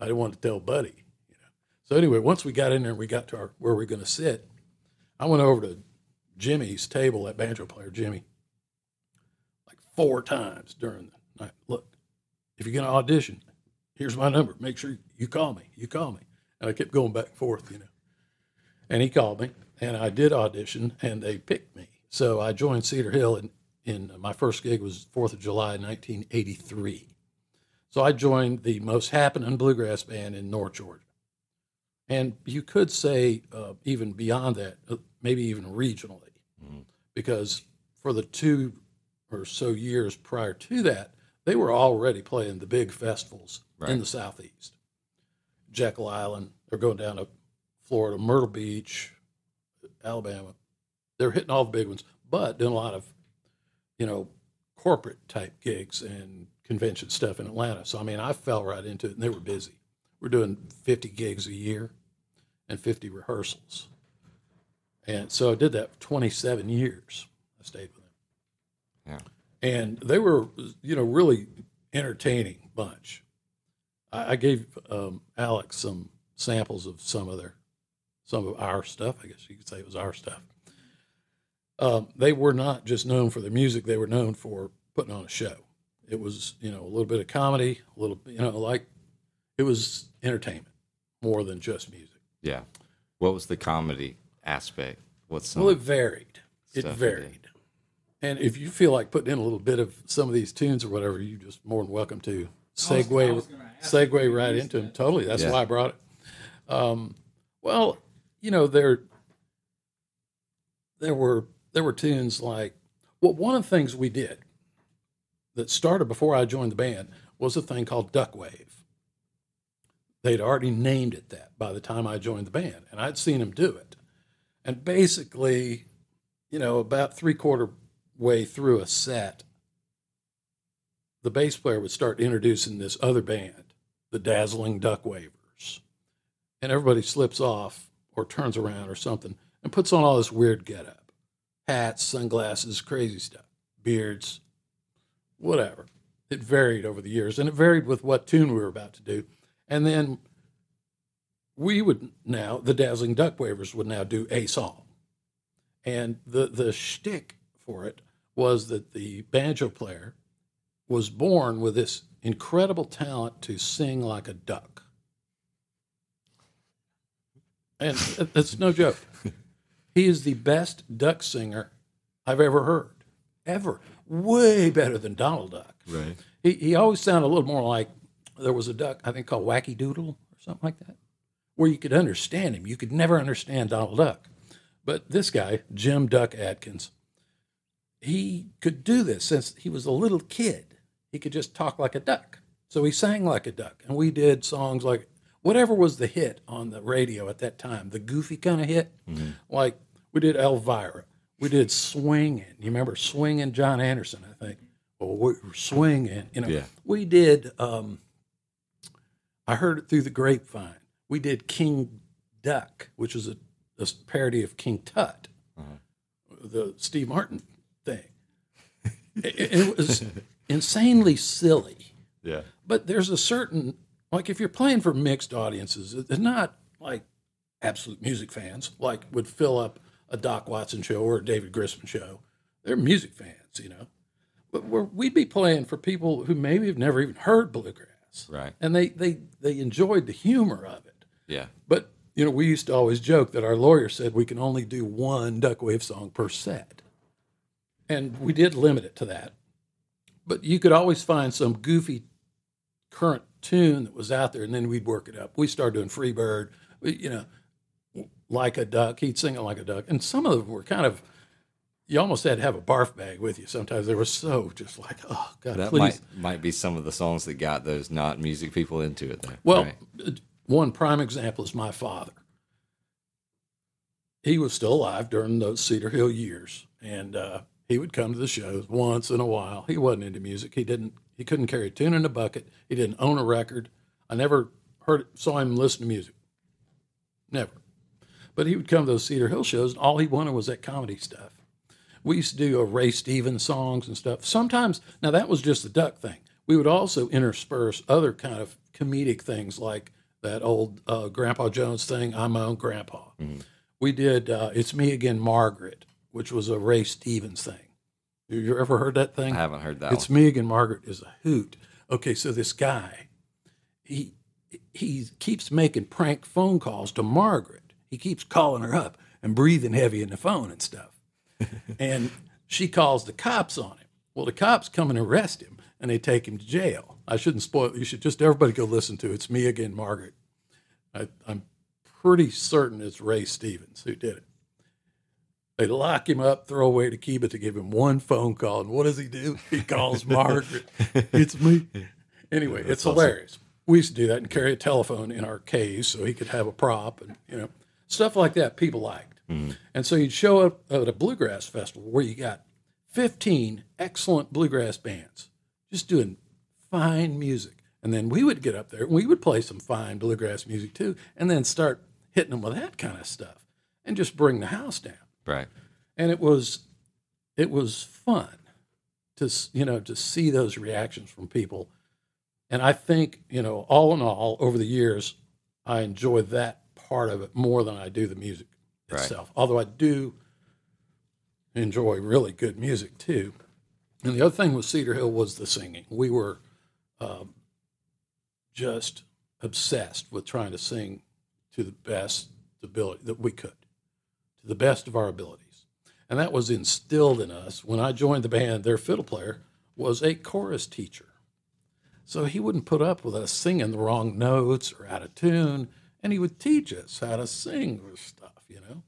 I didn't want to tell Buddy, you know. So anyway, once we got in there and we got to our, where we are going to sit, I went over to Jimmy's table, that banjo player, Jimmy, like four times during the night. Look, if you're going to audition, here's my number. Make sure you call me. You call me. And I kept going back and forth, you know. And he called me, and I did audition, and they picked me. So I joined Cedar Hill, and in my first gig was Fourth of July, 1983. So I joined the most happening bluegrass band in North Georgia. And you could say, uh, even beyond that, uh, maybe even regionally, because for the two or so years prior to that, they were already playing the big festivals in the Southeast. Jekyll Island, they're going down to Florida, Myrtle Beach, Alabama. They're hitting all the big ones, but doing a lot of, you know, corporate type gigs and convention stuff in Atlanta. So I mean, I fell right into it, and they were busy. We're doing 50 gigs a year and 50 rehearsals, and so I did that for 27 years. I stayed with them, Yeah. and they were, you know, really entertaining bunch. I, I gave um, Alex some samples of some of their, some of our stuff. I guess you could say it was our stuff. Um, they were not just known for their music; they were known for putting on a show. It was, you know, a little bit of comedy, a little, you know, like it was entertainment more than just music. Yeah. What was the comedy aspect? What's? Well, it varied. It Stuff you did. varied. And if you feel like putting in a little bit of some of these tunes or whatever, you're just more than welcome to segue gonna ask if segue right into them. Totally. That's Yeah. why I brought it. Um, well, you know, there there were there were tunes like well, one of the things we did that started before I joined the band was a thing called Duck Wave. They'd already named it that by the time I joined the band, and I'd seen them do it. And basically, you know, about three quarter way through a set, the bass player would start introducing this other band, the Dazzling Duck Wavers. And everybody slips off or turns around or something and puts on all this weird getup hats, sunglasses, crazy stuff, beards, whatever. It varied over the years and it varied with what tune we were about to do. And then we would now, the Dazzling Duck Wavers would now do a song. And the, the shtick for it was that the banjo player was born with this incredible talent to sing like a duck. And it's no joke. He is the best duck singer I've ever heard, ever. Way better than Donald Duck. right. He, he always sounded a little more like there was a duck, I think called Yakky Doodle or something like that, where you could understand him. You could never understand Donald Duck. But this guy, Jim Duck Atkins, he could do this since he was a little kid. He could just talk like a duck. So he sang like a duck. And we did songs like whatever was the hit on the radio at that time, the goofy kind of hit. Like we did Elvira. We did Swingin'. You remember Swingin' John Anderson, I think. Well, we were swinging. You know, Yeah. we did. Um, I heard it through the grapevine. We did King Duck, which was a, a parody of King Tut, the Steve Martin thing. *laughs* it, it was *laughs* insanely silly, Yeah. but there's a certain like if you're playing for mixed audiences, it's not like absolute music fans like would fill up a Doc Watson show or a David Grisman show. They're music fans, you know. But we're, we'd be playing for people who maybe have never even heard bluegrass, Right. and they they they enjoyed the humor of it. Yeah. But you know, we used to always joke that our lawyer said we can only do one duck wave song per set, and we did limit it to that. But you could always find some goofy current tune that was out there, and then we'd work it up. We started doing Freebird, you know, like a duck. He'd sing it like a duck, and some of them were kind of you almost had to have a barf bag with you. Sometimes they were so just like, oh God, That please. might might be some of the songs that got those not music people into it. Though. Well, Right. one prime example is my father. He was still alive during those Cedar Hill years, and uh, he would come to the shows once in a while. He wasn't into music. He didn't. He couldn't carry a tune in a bucket. He didn't own a record. I never heard saw him listen to music. Never. But he would come to those Cedar Hill shows, and all he wanted was that comedy stuff. We used to do a Ray Stevens songs and stuff. Sometimes, now that was just the duck thing. We would also intersperse other kind of comedic things like that old uh, Grandpa Jones thing, I'm my own grandpa. We did uh, It's Me Again, Margaret, which was a Ray Stevens thing. You, you ever heard that thing? I haven't heard that It's one. me again, Margaret is a hoot. Okay, so this guy, he he keeps making prank phone calls to Margaret. He keeps calling her up and breathing heavy in the phone and stuff. *laughs* and she calls the cops on him. Well, the cops come and arrest him and they take him to jail. I shouldn't spoil it. You should just everybody go listen to it. It's me again, Margaret. I, I'm pretty certain it's Ray Stevens who did it. They lock him up, throw away the key, but they give him one phone call. And what does he do? He calls *laughs* Margaret. it's me. Anyway, it's hilarious. We used to do that and carry a telephone in our case so he could have a prop and, you know, stuff like that people liked. Hmm. And so you'd show up at a bluegrass festival where you got 15 excellent bluegrass bands just doing fine music. And then we would get up there and we would play some fine bluegrass music too, and then start hitting them with that kind of stuff and just bring the house down Right. and it was it was fun to you know to see those reactions from people. And i think you know all in all over the years i enjoy that part of it more than i do the music Right. itself. Although i do enjoy really good music too. And the other thing with cedar hill was the singing. We were um, just obsessed with trying to sing to the best ability that we could the best of our abilities. And that was instilled in us. When I joined the band, their fiddle player was a chorus teacher. So he wouldn't put up with us singing the wrong notes or out of tune, and he would teach us how to sing this stuff, you know.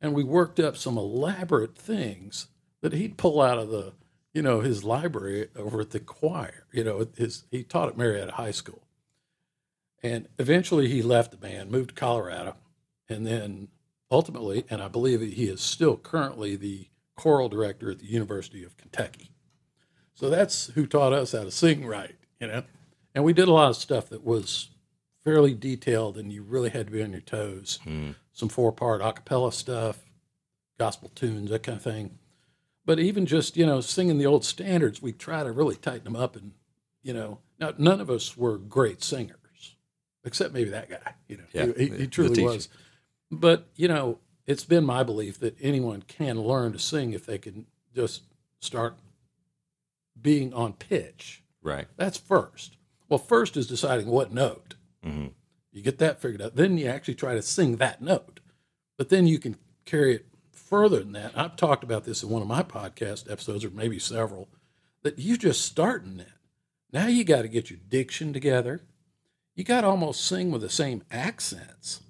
And we worked up some elaborate things that he'd pull out of the, you know, his library over at the choir. You know, his he taught at Marietta High School. And eventually he left the band, moved to Colorado, and then ultimately, and I believe he is still currently the choral director at the University of Kentucky. So that's who taught us how to sing right, you know. And we did a lot of stuff that was fairly detailed, and you really had to be on your toes. Hmm. Some four-part a cappella stuff, gospel tunes, that kind of thing. But even just you know singing the old standards, we try to really tighten them up, and you know, now none of us were great singers, except maybe that guy. You know, Yeah, he, the- he truly was. But you know, it's been my belief that anyone can learn to sing if they can just start being on pitch. Right. That's first. Well, first is deciding what note. Mhm. You get that figured out. Then you actually try to sing that note. But then you can carry it further than that. I've talked about this in one of my podcast episodes, or maybe several, that you just starting that. Now you got to get your diction together. You got to almost sing with the same accents.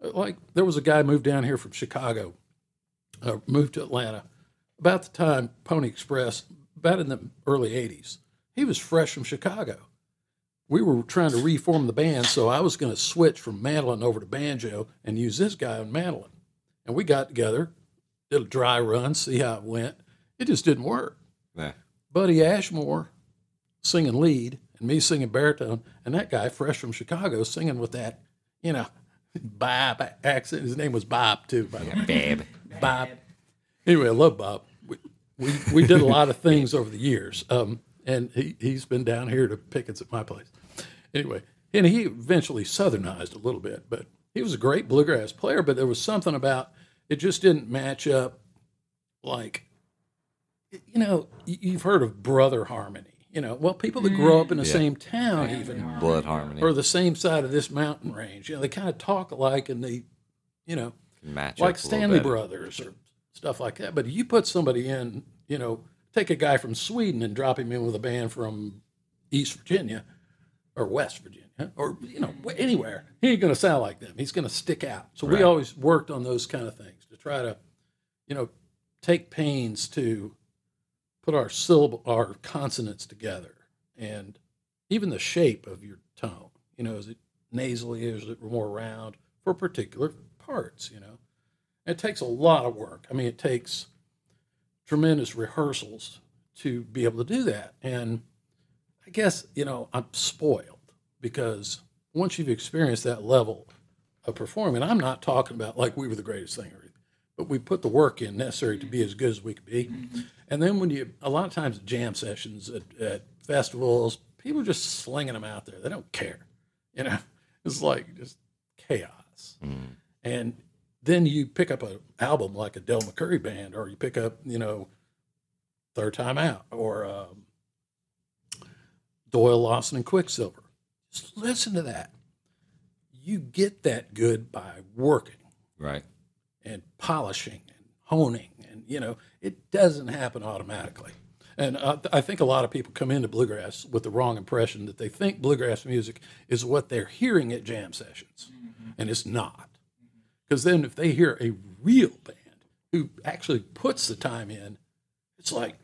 Like there was a guy moved down here from Chicago, uh, moved to Atlanta about the time Pony Express, about in the early 80s. He was fresh from Chicago. We were trying to reform the band, so I was going to switch from mandolin over to banjo and use this guy on mandolin. And we got together, did a dry run, see how it went. It just didn't work. Yeah. Buddy Ashmore singing lead and me singing baritone, and that guy fresh from Chicago singing with that, you know, Bob accent. His name was Bob too, by the way. Babe. Bob. Anyway, I love Bob. We, we, we did a lot of things over the years. Um, and he, he's been down here to pickets at my place. Anyway, and he eventually Southernized a little bit, but he was a great bluegrass player. But there was something about it just didn't match up like, you know, you've heard of brother harmony. You know, well, people that grow up in the Yeah. same town, even Blood harmony. or the same side of this mountain range, you know, they kind of talk alike and they, you know, Match like up a little Stanley. Brothers or stuff like that. But you put somebody in, you know, take a guy from Sweden and drop him in with a band from East Virginia or West Virginia or you know anywhere, he ain't going to sound like them. He's going to stick out. So we always worked on those kind of things to try to, you know, take pains to put our syllable, our consonants together, and even the shape of your tone. You know, is it nasally? Is it more round for particular parts? You know, it takes a lot of work. I mean, it takes tremendous rehearsals to be able to do that. And I guess, you know, I'm spoiled because once you've experienced that level of performing, I'm not talking about like we were the greatest thing or anything, but we put the work in necessary to be as good as we could be. Mm-hmm. And then when you, a lot of times jam sessions at, at festivals, people are just slinging them out there. They don't care. You know, *laughs* it's like just chaos. And then you pick up an album like a Del McCoury band, or you pick up, you know, Third Time Out, or um, Doyle Lawson and Quicksilver. Just listen to that. You get that good by working Right. and polishing honing, and you know, it doesn't happen automatically. And uh, I think a lot of people come into bluegrass with the wrong impression that they think bluegrass music is what they're hearing at jam sessions, and it's not. Because then, if they hear a real band who actually puts the time in, it's like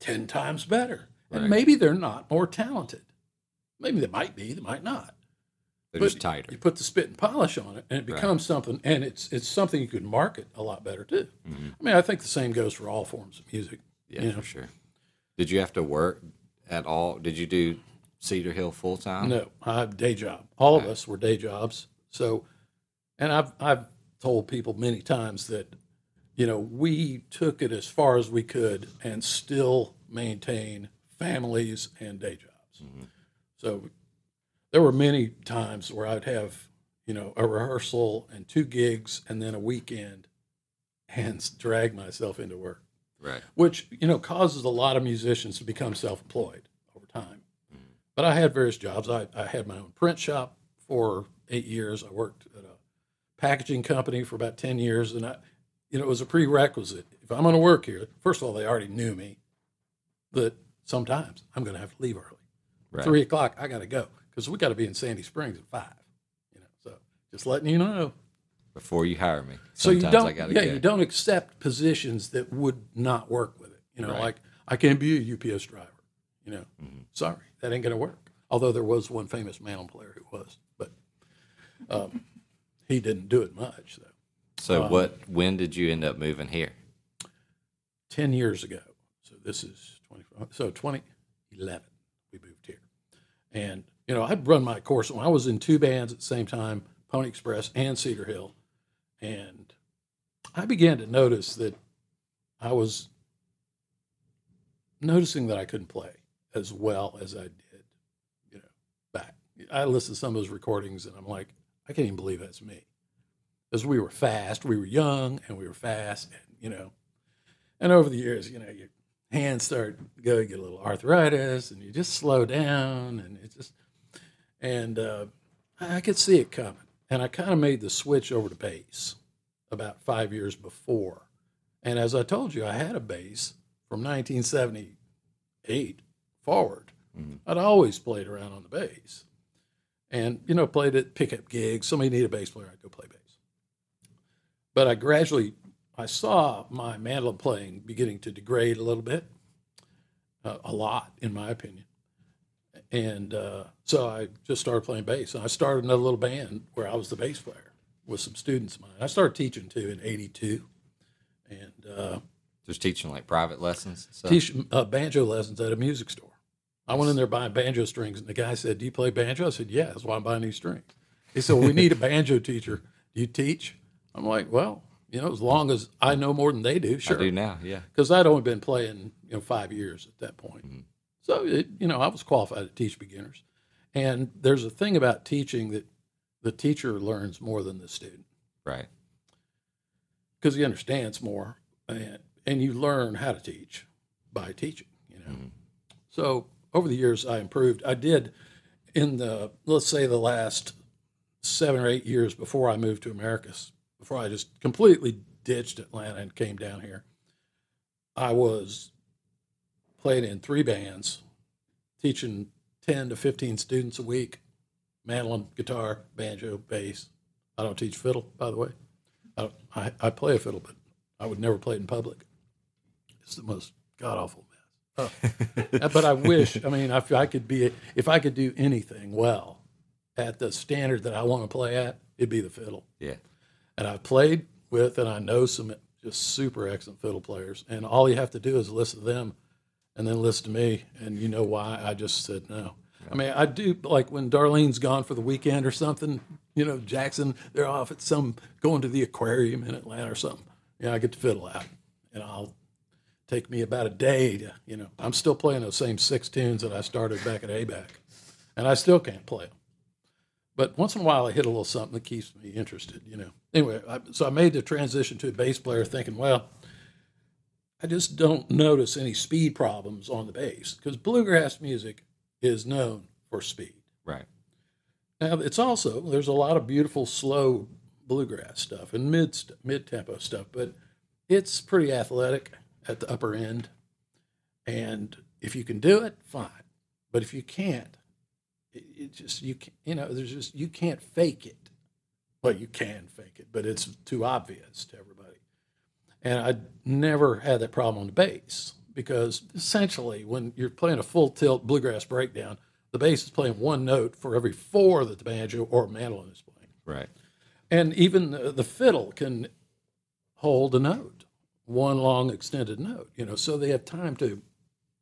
10 times better. And maybe they're not more talented. Maybe they might be, they might not. They're But just tighter. You put the spit and polish on it, and it Right. becomes something, and it's it's something you could market a lot better too. Mm-hmm. I mean, I think the same goes for all forms of music. Yeah, you know? for sure. Did you have to work at all? Did you do Cedar Hill full time? No, I have a day job. All of us were day jobs. So, and I've I've told people many times that, you know, we took it as far as we could and still maintain families and day jobs. So, there were many times where I'd have, you know, a rehearsal and two gigs and then a weekend, and drag myself into work Right. which you know causes a lot of musicians to become self-employed over time. Mm. But I had various jobs. I, I had my own print shop for eight years. I worked at a packaging company for about ten years, and I, you know, it was a prerequisite. If I'm going to work here, first of all, they already knew me. That sometimes I'm going to have to leave early. Right. Three o'clock, I got to go because we got to be in Sandy Springs at five. You know, so just letting you know. Before you hire me. So you don't, I yeah, go. you don't accept positions that would not work with it. You know, Right. like I can't be a UPS driver. You know, Mm-hmm. sorry, that ain't going to work. Although there was one famous Mantle player who was, but um, he didn't do it much. Though So Um, what? When did you end up moving here? ten years ago, so this is twenty. So twenty eleven, we moved here, and you know I'd run my course when I was in two bands at the same time, Pony Express and Cedar Hill, and I began to notice that I was noticing that I couldn't play as well as I did, you know, back. I listened to some of those recordings and I'm like, I can't even believe that's me. Because we were fast, we were young, and we were fast, and you know, and over the years, you know, your hands start go, you get a little arthritis, and you just slow down, and it just, and uh, I could see it coming, and I kind of made the switch over to bass about five years before, and as I told you, I had a bass from 1978 forward. I'd always played around on the bass, and you know, played at pickup gigs. Somebody needed a bass player, I'd go play bass. But I gradually I saw my mandolin playing beginning to degrade a little bit, uh, a lot, in my opinion. And uh, so I just started playing bass. And I started another little band where I was the bass player with some students of mine. I started teaching too in '82, and uh, Just teaching like private lessons. stuff? teach uh, banjo lessons at a music store. I went in there buying banjo strings, and the guy said, "Do you play banjo?" I said, "Yeah, that's why I'm buying these strings." He said, well, "We need a banjo teacher. Do you teach?" I'm like, "Well, you know, as long as I know more than they do, I sure." do now. Yeah. because I'd only been playing you know five years at that point. So it, you know I was qualified to teach beginners, and there's a thing about teaching that the teacher learns more than the student Right. because he understands more, and and you learn how to teach by teaching. You know, mm-hmm. so over the years I improved. I did in the let's say the last seven or eight years before I moved to Americus, before I just completely ditched Atlanta and came down here. I was playing in three bands, teaching ten to fifteen students a week, mandolin, guitar, banjo, bass. I don't teach fiddle, by the way. I, I, I play a fiddle, but I would never play it in public. It's the most god awful mess. Oh. but I *laughs* wish. I mean, if I could be, if I could do anything well at the standard that I want to play at, it'd be the fiddle. Yeah. And I've played with, and I know some just super excellent fiddle players. And all you have to do is listen to them, and then listen to me, and you know why I just said no. I mean, I do like when Darlene's gone for the weekend or something. You know, Jackson, they're off at some going to the aquarium in Atlanta or something. Yeah, I get to fiddle out, and I'll take me about a day to, you know, I'm still playing those same six tunes that I started back at ABAC, and I still can't play them. But once in a while, I hit a little something that keeps me interested, you know. Anyway, I, so I made the transition to a bass player, thinking, well, I just don't notice any speed problems on the bass because bluegrass music is known for speed. Right. Now it's also there's a lot of beautiful slow bluegrass stuff and mid mid tempo stuff, but it's pretty athletic at the upper end. And if you can do it, fine. But if you can't, it, it just you can you know there's just you can't fake it. Well, you can fake it, but it's too obvious to. And I never had that problem on the bass because essentially when you're playing a full tilt bluegrass breakdown, the bass is playing one note for every four that the banjo or mandolin is playing. Right. And even the, the fiddle can hold a note, one long extended note, you know, so they have time to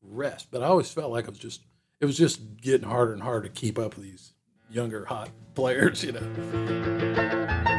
rest. But I always felt like it was just it was just getting harder and harder to keep up with these younger hot players, you know.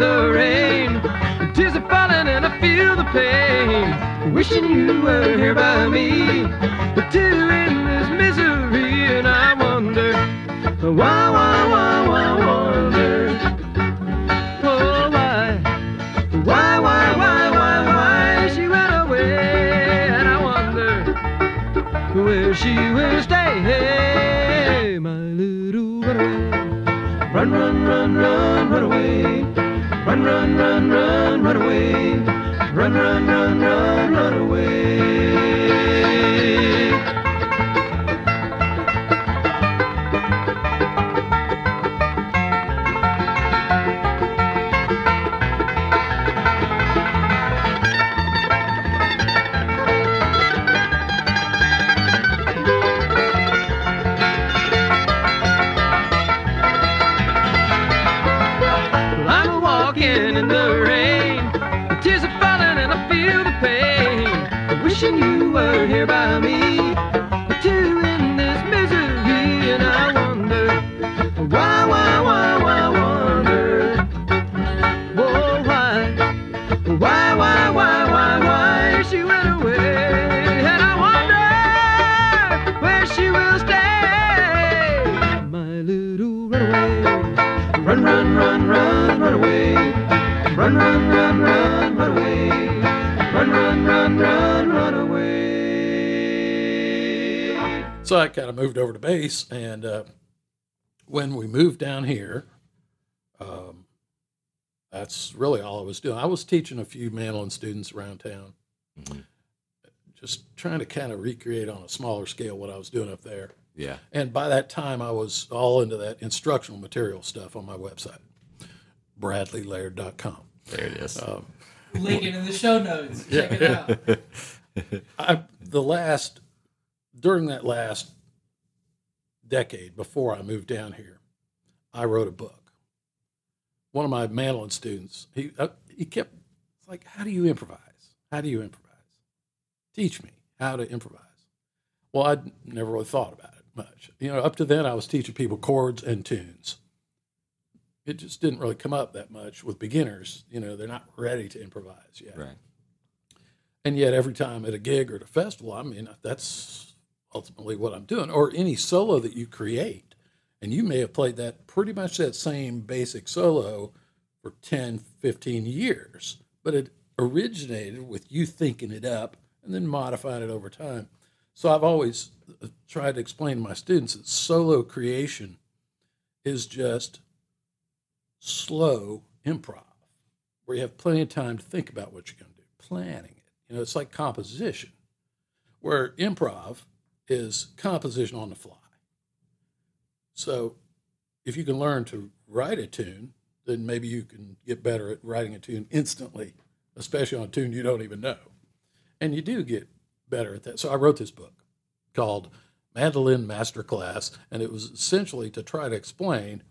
The rain, tears are falling and I feel the pain. Wishing you were here by me, but two in this misery, and I wonder. Why, why, why, why, wonder, oh why, why, why, why, why, why she went away, and I wonder where she will stay, my little run, run, run, run I kind of moved over to bass, and uh, when we moved down here, um, that's really all I was doing. I was teaching a few mandolin students around town, just trying to kind of recreate on a smaller scale what I was doing up there. Yeah. And by that time, I was all into that instructional material stuff on my website, bradleylaird.com. There it is. Link it in the show notes. Check it out. *laughs* I, the last, during that last decade before I moved down here, I wrote a book. One of my mandolin students, he, uh, he kept, it's like, how do you improvise? How do you improvise? Teach me how to improvise. Well, I'd never really thought about it much. You know, up to then, I was teaching people chords and tunes. It just didn't really come up that much with beginners. You know, they're not ready to improvise yet. right. And yet, every time at a gig or at a festival, I mean, that's ultimately what I'm doing. Or any solo that you create. And you may have played that pretty much that same basic solo for 10, 15 years, but it originated with you thinking it up and then modifying it over time. So I've always uh, tried to explain to my students that solo creation is just slow improv, where you have plenty of time to think about what you're going to do, planning it. You know, it's like composition, where improv is composition on the fly. So if you can learn to write a tune, then maybe you can get better at writing a tune instantly, especially on a tune you don't even know. And you do get better at that. So I wrote this book called Mandolin Masterclass, and it was essentially to try to explain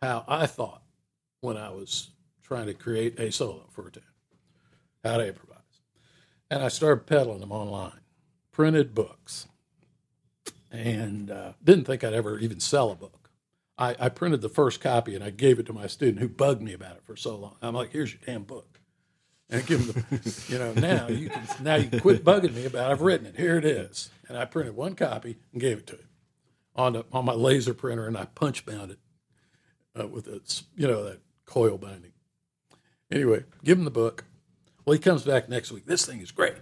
how I thought when I was trying to create a solo for a tune, how to improvise. And I started peddling them online, printed books, and uh, didn't think I'd ever even sell a book. I, I printed the first copy and I gave it to my student who bugged me about it for so long. I'm like, here's your damn book. And I give him the, you know, now you can now you can quit bugging me about I've written it. Here it is. And I printed one copy and gave it to him on on my laser printer and I punch bound it uh, with a you know that coil binding. Anyway, give him the book. Well, he comes back next week. This thing is great.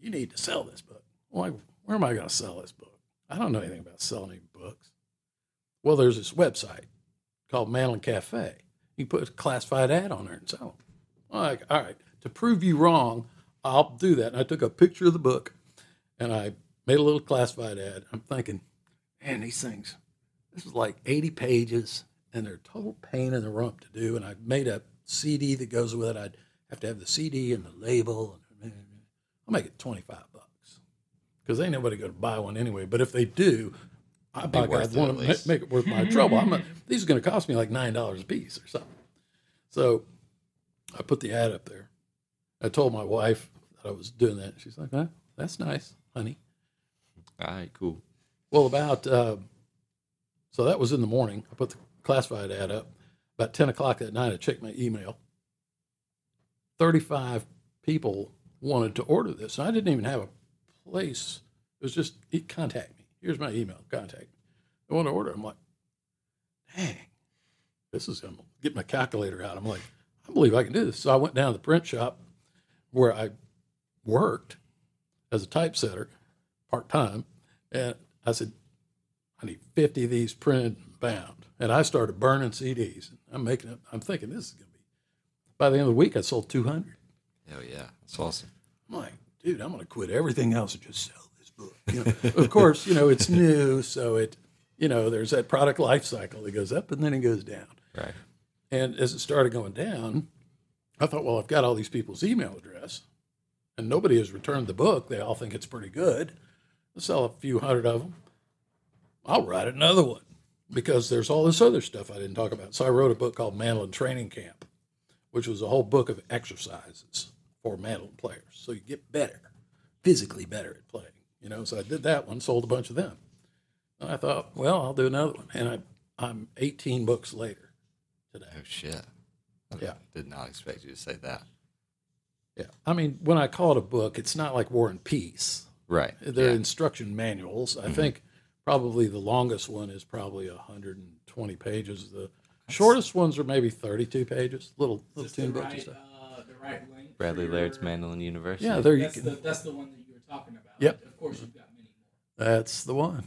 You need to sell this book. I, where am I going to sell this book? I don't know anything about selling any books. Well, there's this website called Mandolin Cafe. You put a classified ad on there and sell them. I'm like, all right, to prove you wrong, I'll do that. And I took a picture of the book and I made a little classified ad. I'm thinking, man, these things, this is like 80 pages and they're total pain in the rump to do. And I made a CD that goes with it. I'd have to have the CD and the label. I'll make it 25 bucks because ain't nobody going to buy one anyway. But if they do, I by worth God want to make it worth my trouble. I'm not, *laughs* these are going to cost me like $9 a piece or something. So I put the ad up there. I told my wife that I was doing that. She's like, huh, that's nice, honey. All right, cool. Well, about uh, so that was in the morning. I put the classified ad up. About ten o'clock that night, I checked my email. Thirty-five people wanted to order this, and I didn't even have a place. It was just contact me. Here's my email. Contact me. I want to order. I'm like, dang, this is. I'm get my calculator out. I'm like, I believe I can do this. So I went down to the print shop where I worked as a typesetter part time, and I said, I need 50 of these printed and bound. And I started burning CDs. I'm making it, I'm thinking this is going to be, by the end of the week, I sold 200. Hell yeah, that's awesome. I'm like, dude, I'm going to quit everything else and just sell this book. You know, of course, you know, it's *laughs* new. So it, you know, there's that product life cycle that goes up and then it goes down. Right. And as it started going down, I thought, well, I've got all these people's email address and nobody has returned the book. They all think it's pretty good. I'll sell a few hundred of them. I'll write another one because there's all this other stuff I didn't talk about. So I wrote a book called Mandolin Training Camp, which was a whole book of exercises for mandolin players. So you get better, physically better at playing. You know, so I did that one, sold a bunch of them. And I thought, well, I'll do another one. And I, I'm 18 books later today. Oh shit. I Yeah. Did not expect you to say that. Yeah. I mean, when I call it a book, it's not like War and Peace. Right. They're yeah. instruction manuals. I think probably the longest one is probably 120 pages. The shortest ones are maybe 32 pages, little little Just tune books right, stuff. uh, the right link. Bradley your- Laird's Mandolin University. Yeah, there you That's can. the, that's the one that you were talking about. Yep. Of course, you've got many more. That's the one.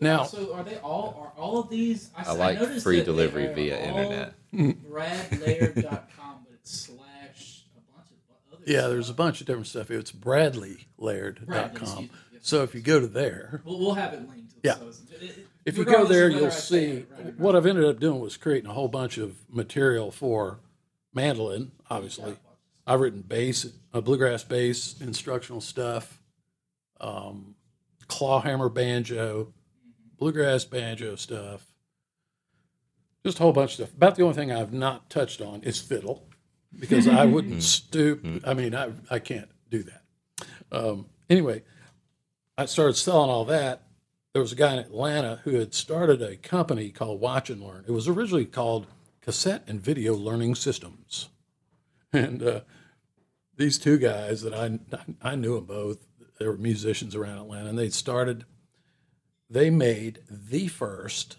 Now, so are they all? Are all of these? I like noticed free that they delivery are via all internet. *laughs* Hmm. Bradlaird.com, but it's slash a bunch of other. yeah, there's a bunch of different stuff. It's Bradley, bradleylaird.com. excuse me, yes. So if you go to there, We'll, we'll have it linked. Yeah. So it- it- if you go there, you'll see it right or what. I've ended up doing was creating a whole bunch of material for mandolin, obviously. I've written bass, uh, bluegrass bass, instructional stuff, um, clawhammer banjo, bluegrass banjo stuff, just a whole bunch of stuff. About the only thing I've not touched on is fiddle because I *laughs* wouldn't stoop. I mean, I, I can't do that. Um, anyway, I started selling all that. There was a guy in Atlanta who had started a company called Watch and Learn. It was originally called Cassette and Video Learning Systems. And uh, these two guys that I I knew them both. They were musicians around Atlanta, and they started. They made the first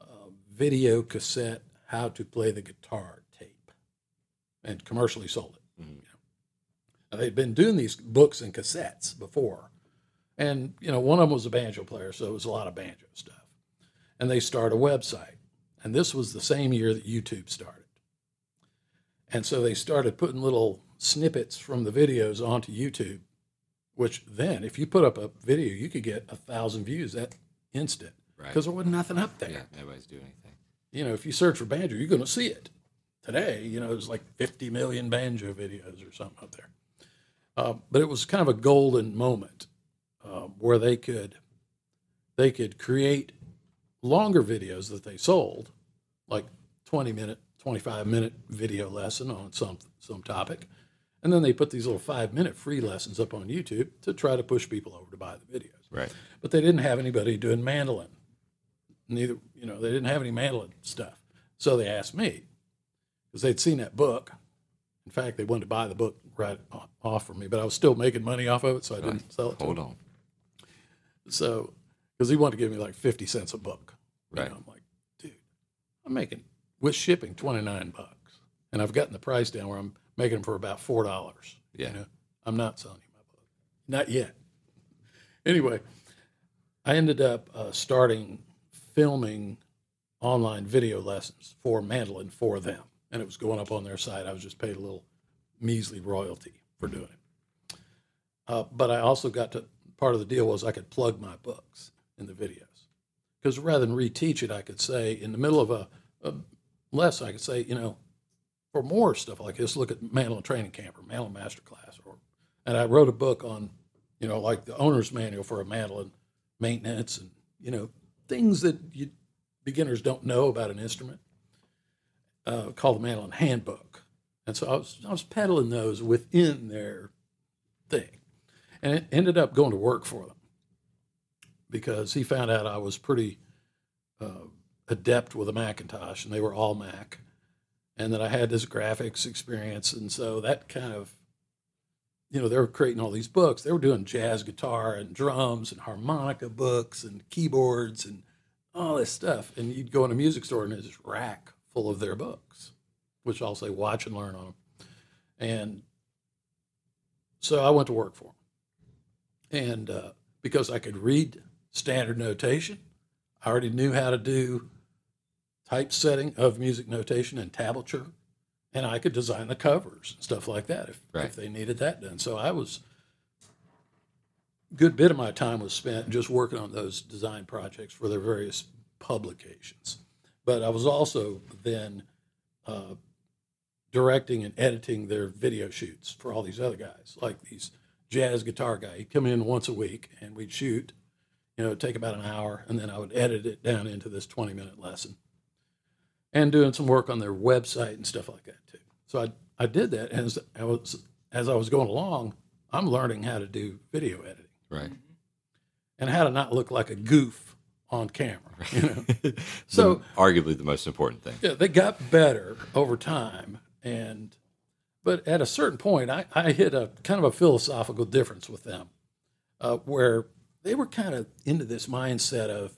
uh, video cassette how to play the guitar tape, and commercially sold it. You know. Now, they'd been doing these books and cassettes before, and you know one of them was a banjo player, so it was a lot of banjo stuff. And they started a website, and this was the same year that YouTube started. And so they started putting little snippets from the videos onto YouTube, which then, if you put up a video, you could get a thousand views that instant Right. because there wasn't nothing up there. Yeah, nobody's doing anything. You know, if you search for banjo, you're going to see it. Today, you know, there's like 50 million banjo videos or something up there. Uh, but it was kind of a golden moment uh, where they could they could create longer videos that they sold, like 20 minute, 25 minute video lesson on some some topic, and then they put these little five minute free lessons up on YouTube to try to push people over to buy the videos. Right. But they didn't have anybody doing mandolin. Neither, you know, they didn't have any mandolin stuff. So they asked me because they'd seen that book. In fact, they wanted to buy the book right off from me, but I was still making money off of it, so I didn't sell it. To Hold them. on. So, because he wanted to give me like 50 cents a book. You Right. know, like, dude, I'm making, with shipping, 29 bucks. And I've gotten the price down where I'm making them for about $4. Yeah. You know, I'm not selling you my book. Not yet. Anyway, I ended up uh, starting filming online video lessons for mandolin for them. And it was going up on their site. I was just paid a little measly royalty for doing it. Uh, but I also got to part of the deal was I could plug my books in the videos because rather than reteach it, I could say in the middle of a, a lesson, I could say, you know, for more stuff like this, look at Mandolin Training Camp or Mandolin Masterclass, or and I wrote a book on, you know, like the owner's manual for a mandolin maintenance and you know things that you beginners don't know about an instrument, uh, called the Mandolin Handbook, and so I was I was peddling those within their thing. And it ended up going to work for them because he found out I was pretty uh, adept with a Macintosh, and they were all Mac, and that I had this graphics experience, and so that kind of, you know, they were creating all these books. They were doing jazz guitar and drums and harmonica books and keyboards and all this stuff, and you'd go in a music store and there's rack full of their books, which I'll say watch and learn on them, and so I went to work for them and uh, because I could read standard notation, I already knew how to do typesetting of music notation and tablature, and I could design the covers and stuff like that if, Right. if they needed that done. So I was good bit of my time was spent just working on those design projects for their various publications. But I was also then uh, directing and editing their video shoots for all these other guys, like these jazz guitar guy. He'd come in once a week and we'd shoot. You know, take about an hour, and then I would edit it down into this 20 minute lesson. And doing some work on their website and stuff like that too. So I I did that, as I was as I was going along, I'm learning how to do video editing Right. and how to not look like a goof on camera. You know, *laughs* so arguably the most important thing. yeah, they got better over time, and but at a certain point, I, I hit a kind of a philosophical difference with them, uh, where they were kind of into this mindset of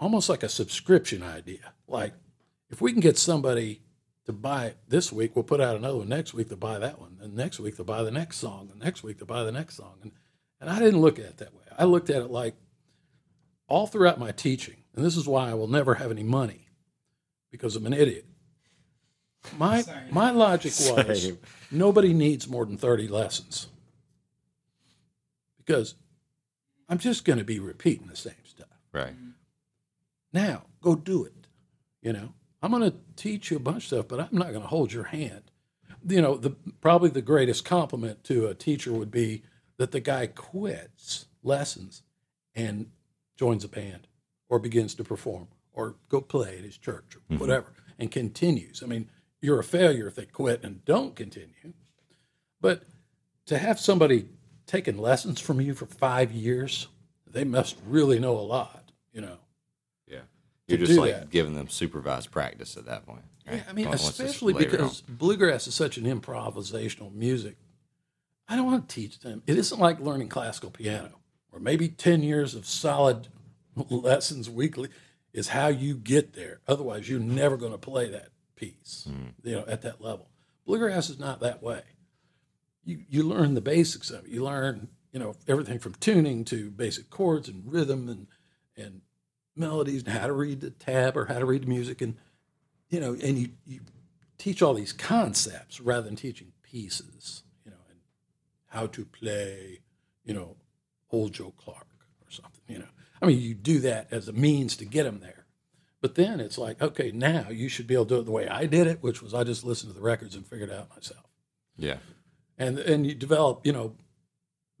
almost like a subscription idea. Like, if we can get somebody to buy it this week, we'll put out another one next week to buy that one, and next week they'll buy the next song, and next week they'll buy the next song, and and I didn't look at it that way. I looked at it like all throughout my teaching, and this is why I will never have any money because I'm an idiot. My my logic was nobody needs more than 30 lessons because I'm just going to be repeating the same stuff. Right. Now, go do it. You know, I'm going to teach you a bunch of stuff, but I'm not going to hold your hand. You know, the probably the greatest compliment to a teacher would be that the guy quits lessons and joins a band or begins to perform or go play at his church or mm-hmm. whatever and continues. I mean, you're a failure if they quit and don't continue. But to have somebody taking lessons from you for five years, they must really know a lot, you know. Yeah. You're just like that. giving them supervised practice at that point. Yeah, I mean, especially layered on. because bluegrass is such an improvisational music. I don't want to teach them. It isn't like learning classical piano, or maybe 10 years of solid *laughs* lessons weekly is how you get there. Otherwise, you're never going to play that piece, hmm. you know, at that level. Bluegrass is not that way. You, you learn the basics of it. You learn, you know, everything from tuning to basic chords and rhythm and, and melodies and how to read the tab or how to read the music. And you know, and you, you teach all these concepts rather than teaching pieces, you know, and how to play, you know, old Joe Clark or something, you know. I mean, you do that as a means to get them there. But then it's like, okay, now you should be able to do it the way I did it, which was I just listened to the records and figured it out myself. Yeah. And and you develop, you know,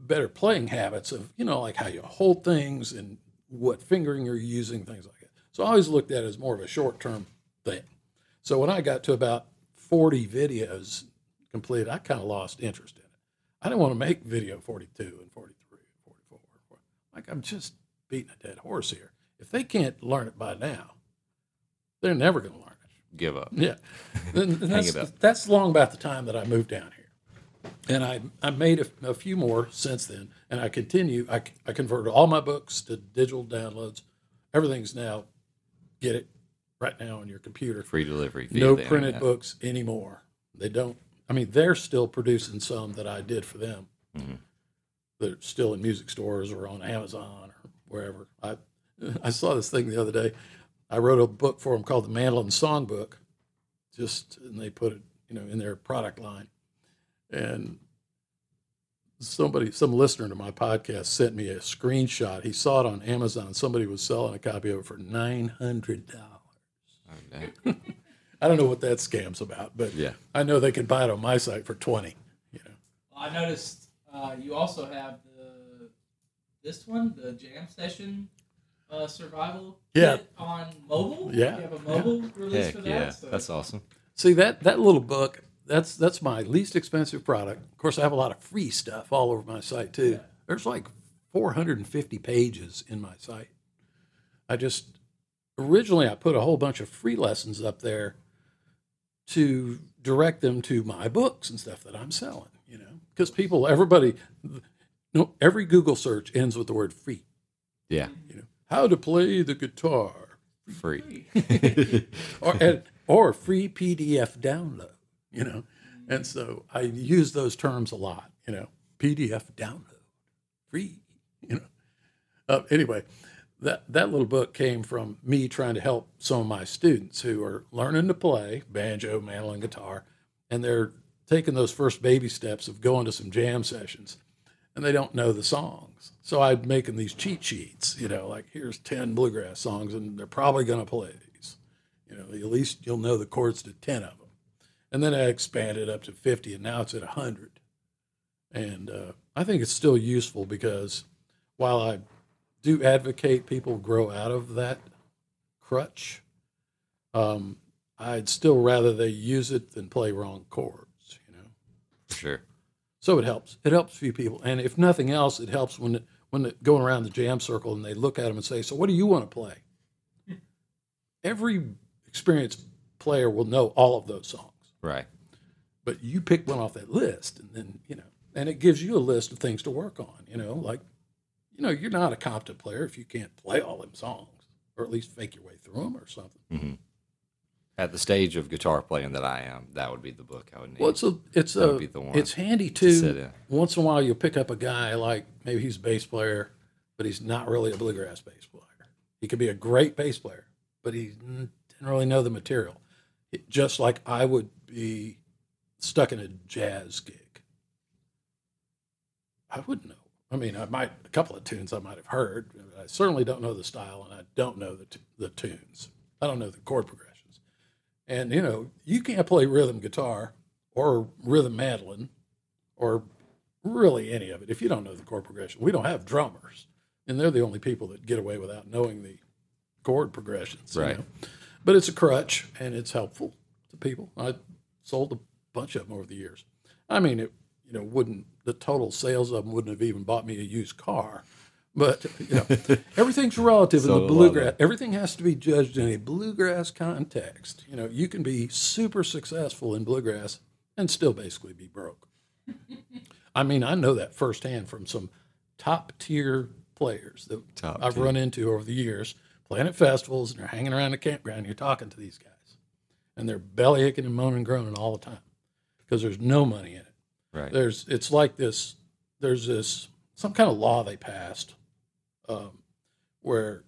better playing habits of, you know, like how you hold things and what fingering you're using, things like that. So I always looked at it as more of a short term thing. So when I got to about 40 videos completed, I kind of lost interest in it. I didn't want to make video 42 and 43 and 44. Like I'm just beating a dead horse here. If they can't learn it by now, they're never going to learn it. Give up. Yeah, *laughs* that's, that's long about the time that I moved down here, and I I made a, a few more since then, and I continue. I I converted all my books to digital downloads. Everything's now get it right now on your computer. Free delivery. No printed internet. books anymore. They don't. I mean, they're still producing some that I did for them. Mm-hmm. They're still in music stores or on Amazon or wherever. I I saw this thing the other day. I wrote a book for them called the Mandolin Songbook, just and they put it, you know, in their product line. And somebody, some listener to my podcast, sent me a screenshot. He saw it on Amazon. Somebody was selling a copy of it for nine hundred dollars. Okay. *laughs* I don't know what that scam's about, but Yeah. I know they can buy it on my site for twenty. You know, I noticed uh, you also have the this one, the jam session uh, survival Yeah. kit on mobile. Yeah. you have a mobile release Heck for that. yeah. so- That's awesome. see that that little book. That's that's my least expensive product. Of course, I have a lot of free stuff all over my site too. There's like 450 pages in my site. I just originally I put a whole bunch of free lessons up there to direct them to my books and stuff that I'm selling. You know, because people, everybody, no, every Google search ends with the word free. Yeah. You know, how to play the guitar. Free. *laughs* or and, or free PDF download, you know. And so I use those terms a lot, you know, PDF download, free, you know. Uh, anyway, that that little book came from me trying to help some of my students who are learning to play banjo, mandolin, guitar, and they're taking those first baby steps of going to some jam sessions and they don't know the songs. So I'm making these cheat sheets, you know, like here's 10 bluegrass songs and they're probably going to play these. You know, at least you'll know the chords to 10 of them. And then I expanded up to 50 and now it's at 100. And uh, I think it's still useful because while I do advocate people grow out of that crutch, um, I'd still rather they use it than play wrong chords, you know. Sure. So it helps. It helps a few people, and if nothing else, it helps when when going around the jam circle and they look at them and say, "So what do you want to play?" *laughs* Every experienced player will know all of those songs, Right. but you pick one off that list, and then you know, and it gives you a list of things to work on. You know, like you know, you're not a competent player if you can't play all them songs, or at least fake your way through them or something. Mm-hmm. At the stage of guitar playing that I am, that would be the book I would need. Well, it's a, it's That a, would be the one it's handy too. in. Once in a while, you'll pick up a guy like maybe he's a bass player, but he's not really a bluegrass bass player. He could be a great bass player, but he didn't really know the material. It- just like I would be stuck in a jazz gig. I wouldn't know. I mean, I might a couple of tunes I might have heard. But I certainly don't know the style, and I don't know the t- the tunes. I don't know the chord progressions. And you know, you can't play rhythm guitar or rhythm mandolin or really any of it if you don't know the chord progression. We don't have drummers, and they're the only people that get away without knowing the chord progressions. you Right. know. But it's a crutch and it's helpful to people. I sold a bunch of them over the years. I mean, it you know wouldn't the total sales of them wouldn't have even bought me a used car, But you know, *laughs* everything's relative in the bluegrass. Everything has to be judged in a bluegrass context. You know, you can be super successful in bluegrass and still basically be broke. *laughs* I mean, I know that firsthand from some top tier players that Top I've tier. run into over the years, playing at festivals and they're hanging around the campground. You're talking to these guys, and they're belly aching and moaning and groaning all the time because there's no money in it Right. there's it's like this there's this some kind of law they passed um, where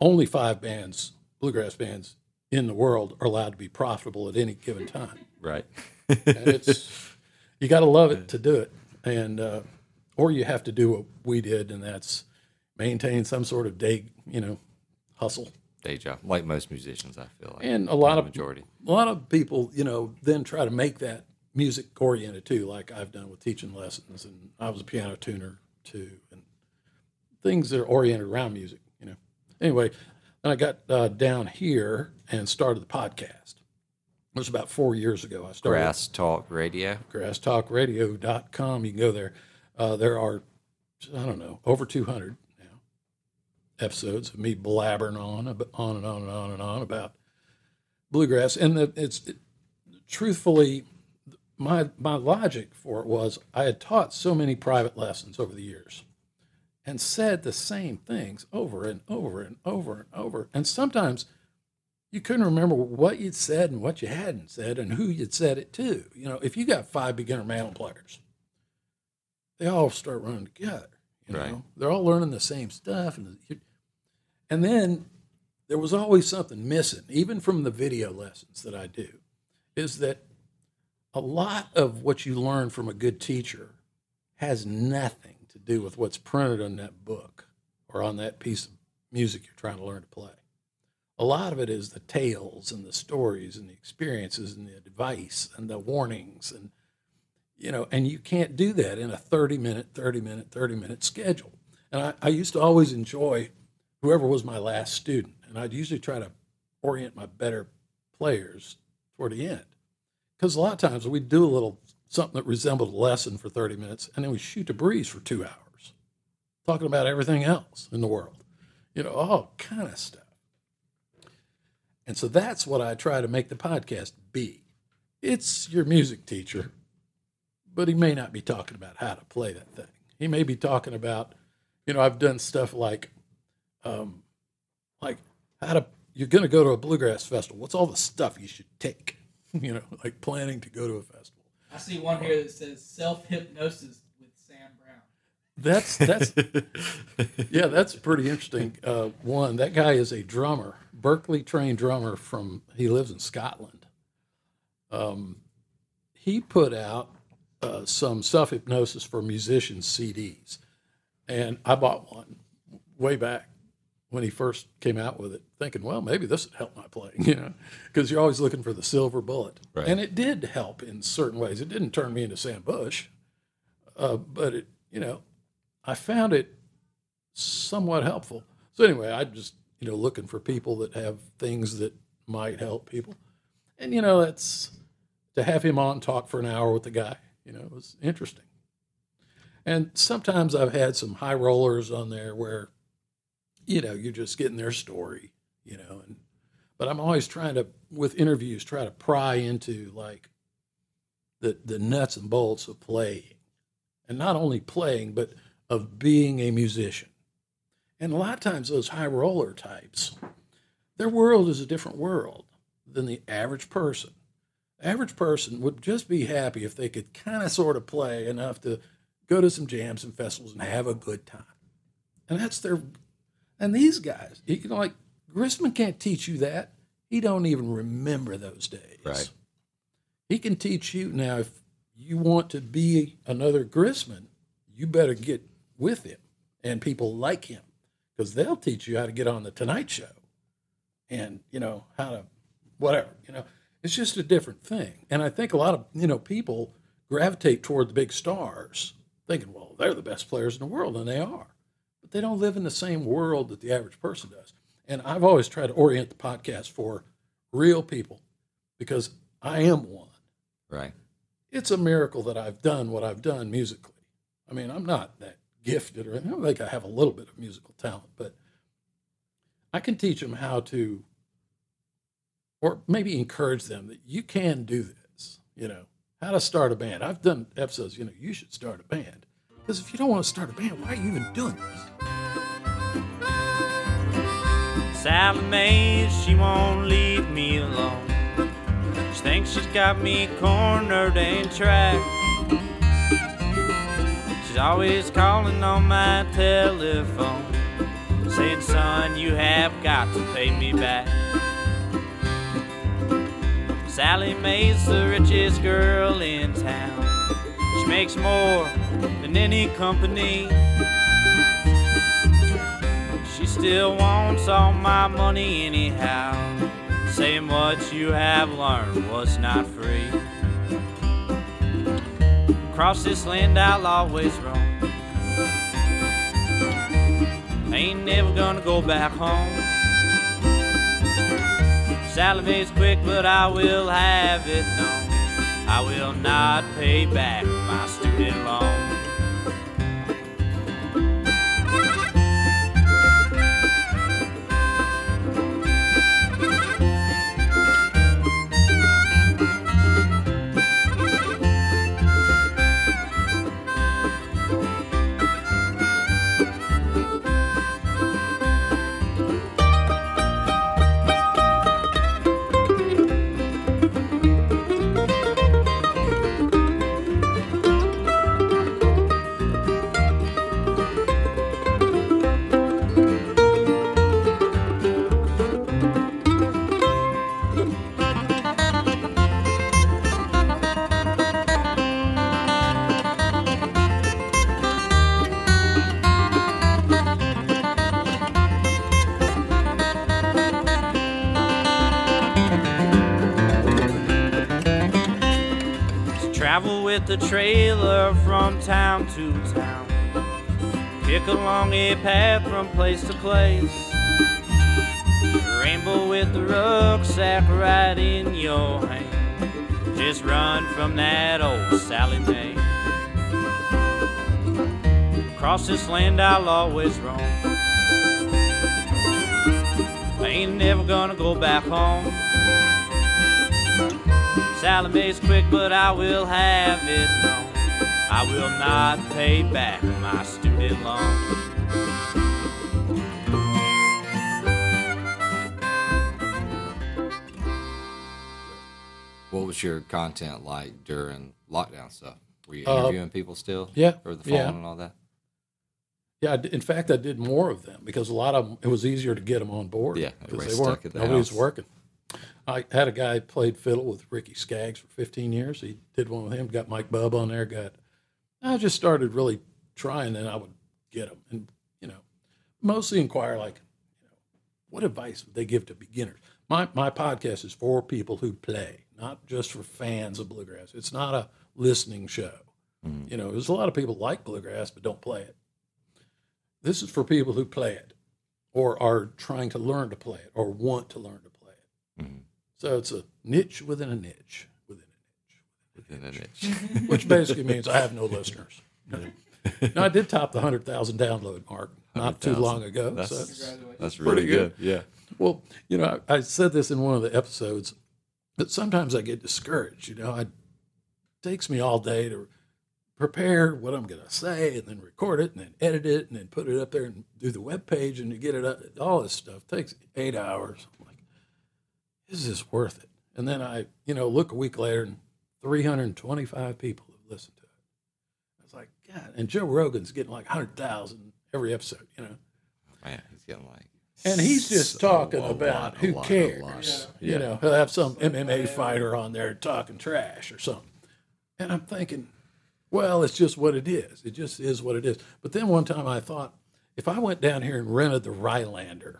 only five bands bluegrass bands in the world are allowed to be profitable at any given time Right. and it's you got to love it to do it and uh, or you have to do what we did and that's maintain some sort of day you know hustle Day job, like most musicians, I feel like. and a lot of majority. a lot of people, you know, then try to make that music oriented too, like I've done with teaching lessons, and I was a piano tuner too, and things that are oriented around music, you know. Anyway, then I got uh, down here and started the podcast. It was about four years ago. I started Grass Talk Radio. grasstalkradio.com. You can go there. Uh, there are, I don't know, over 200 now episodes of me blabbering on, on and on and on and on about bluegrass. And it's it, truthfully, my my logic for it was I had taught so many private lessons over the years and said the same things over and over and over and over. And sometimes you couldn't remember what you'd said and what you hadn't said and who you'd said it to. You know, if you got five beginner mandolin players, they all start running together. You know, Right. they're all learning the same stuff, and and then there was always something missing, even from the video lessons that I do, is that a lot of what you learn from a good teacher has nothing to do with what's printed on that book or on that piece of music you're trying to learn to play. A lot of it is the tales and the stories and the experiences and the advice and the warnings and you know, and you can't do that in a 30 minute, 30 minute, 30 minute schedule. And I, I used to always enjoy whoever was my last student, and I'd usually try to orient my better players toward the end. Because a lot of times we'd do a little something that resembled a lesson for 30 minutes, and then we'd shoot the breeze for two hours, talking about everything else in the world, you know, all kind of stuff. And so that's what I try to make the podcast be. It's your music teacher, but he may not be talking about how to play that thing. He may be talking about, you know, I've done stuff like, um, like how to. You're going to go to a bluegrass festival. What's all the stuff you should take? *laughs* You know, like planning to go to a festival. I see one here that says self hypnosis with Sam Brown. That's that's *laughs* yeah, that's a pretty interesting. Uh, one, that guy is a drummer, Berklee trained drummer from. He lives in Scotland. Um, he put out uh, some self hypnosis for musicians CDs, and I bought one way back when he first came out with it, thinking, well, maybe this would help my playing, *laughs* you know, because you're always looking for the silver bullet, Right. and it did help in certain ways. It didn't turn me into Sam Bush, uh, but it, you know, I found it somewhat helpful. So anyway, I just you know looking for people that have things that might help people, and you know that's to have him on talk for an hour with the guy. You know, it was interesting. And sometimes I've had some high rollers on there where, you know, you're just getting their story, you know, and but I'm always trying to with interviews try to pry into like the the nuts and bolts of playing. And not only playing but of being a musician. And a lot of times those high roller types their world is a different world than the average person. The average person would just be happy if they could kind of sort of play enough to go to some jams and festivals and have a good time. And that's their and these guys you know like grisman can't teach you that. He don't even remember those days. Right. he can teach you. Now if you want to be another Grisman, you better get with him and people like him because they'll teach you how to get on the Tonight Show and you know how to whatever you know. It's just a different thing. And I think a lot of you know people gravitate toward the big stars thinking well they're the best players in the world and they are but they don't live in the same world that the average person does and I've always tried to orient the podcast for real people because I am one right. it's a miracle that I've done what I've done musically. I mean, I'm not that gifted or I don't think I have a little bit of musical talent, but I can teach them how to, or maybe encourage them that you can do this. You know how to start a band. I've done episodes. You know you should start a band because if you don't want to start a band, why are you even doing this? Sallie Mae, she won't leave me alone. She thinks she's got me cornered and trapped. She's always calling on my telephone, saying, Son, you have got to pay me back. Sallie Mae's the richest girl in town. Makes more than any company. She still wants all my money anyhow. Saying what you have learned was not free. Across this land I'll always roam. Ain't never gonna go back home. Sallie Mae's quick, but I will have it known. I will not pay back my student loan. The trailer from town to town. Kick along a path from place to place. Rainbow with the rucksack right in your hand. Just run from that old Sallie Mae. Across this land I'll always roam. I ain't never gonna go back home. Sallie Mae's quick, but I will have it known. I will not pay back my student loan. What was your content like during lockdown stuff? Were you Uh, interviewing people still? yeah, Over the phone yeah. and all that? Yeah, I d- in fact, I did more of them because a lot of them, it was easier to get them on board. Yeah, because everybody's they weren't. stuck at the Nobody's house. working. I had a guy played fiddle with Ricky Skaggs for 15 years. He did one with him. Got Mike Bub on there. Got. I just started really trying, and I would get them, and you know, mostly inquire like, you know, what advice would they give to beginners? My my podcast is for people who play, not just for fans of bluegrass. It's not a listening show. Mm-hmm. You know, there's a lot of people like bluegrass but don't play it. This is for people who play it or are trying to learn to play it or want to learn to. So it's a niche within a niche within Within a niche. within a niche, which basically means I have no listeners. No, I did top the 100,000 download mark not too long ago. That's, so, Congratulations. that's Pretty really good. good. Yeah. well, you know, I, I said this in one of the episodes that sometimes I get discouraged. You know, I, it takes me all day to prepare what I'm going to say and then record it and then edit it and then put it up there and do the web page and to get it up. All this stuff takes eight hours. I'm like, is this worth it? And then I, you know, look a week later and 325 people have listened to it. I was like, God. And Joe Rogan's getting like 100,000 every episode, you know. Man, he's getting like. And he's just so- talking a about who lot, cares. lot. You Yeah. know, he'll have some MMA fighter on there talking trash or something. And I'm thinking, well, it's just what it is. It just is what it is. But then one time I thought, if I went down here and rented the Rylander,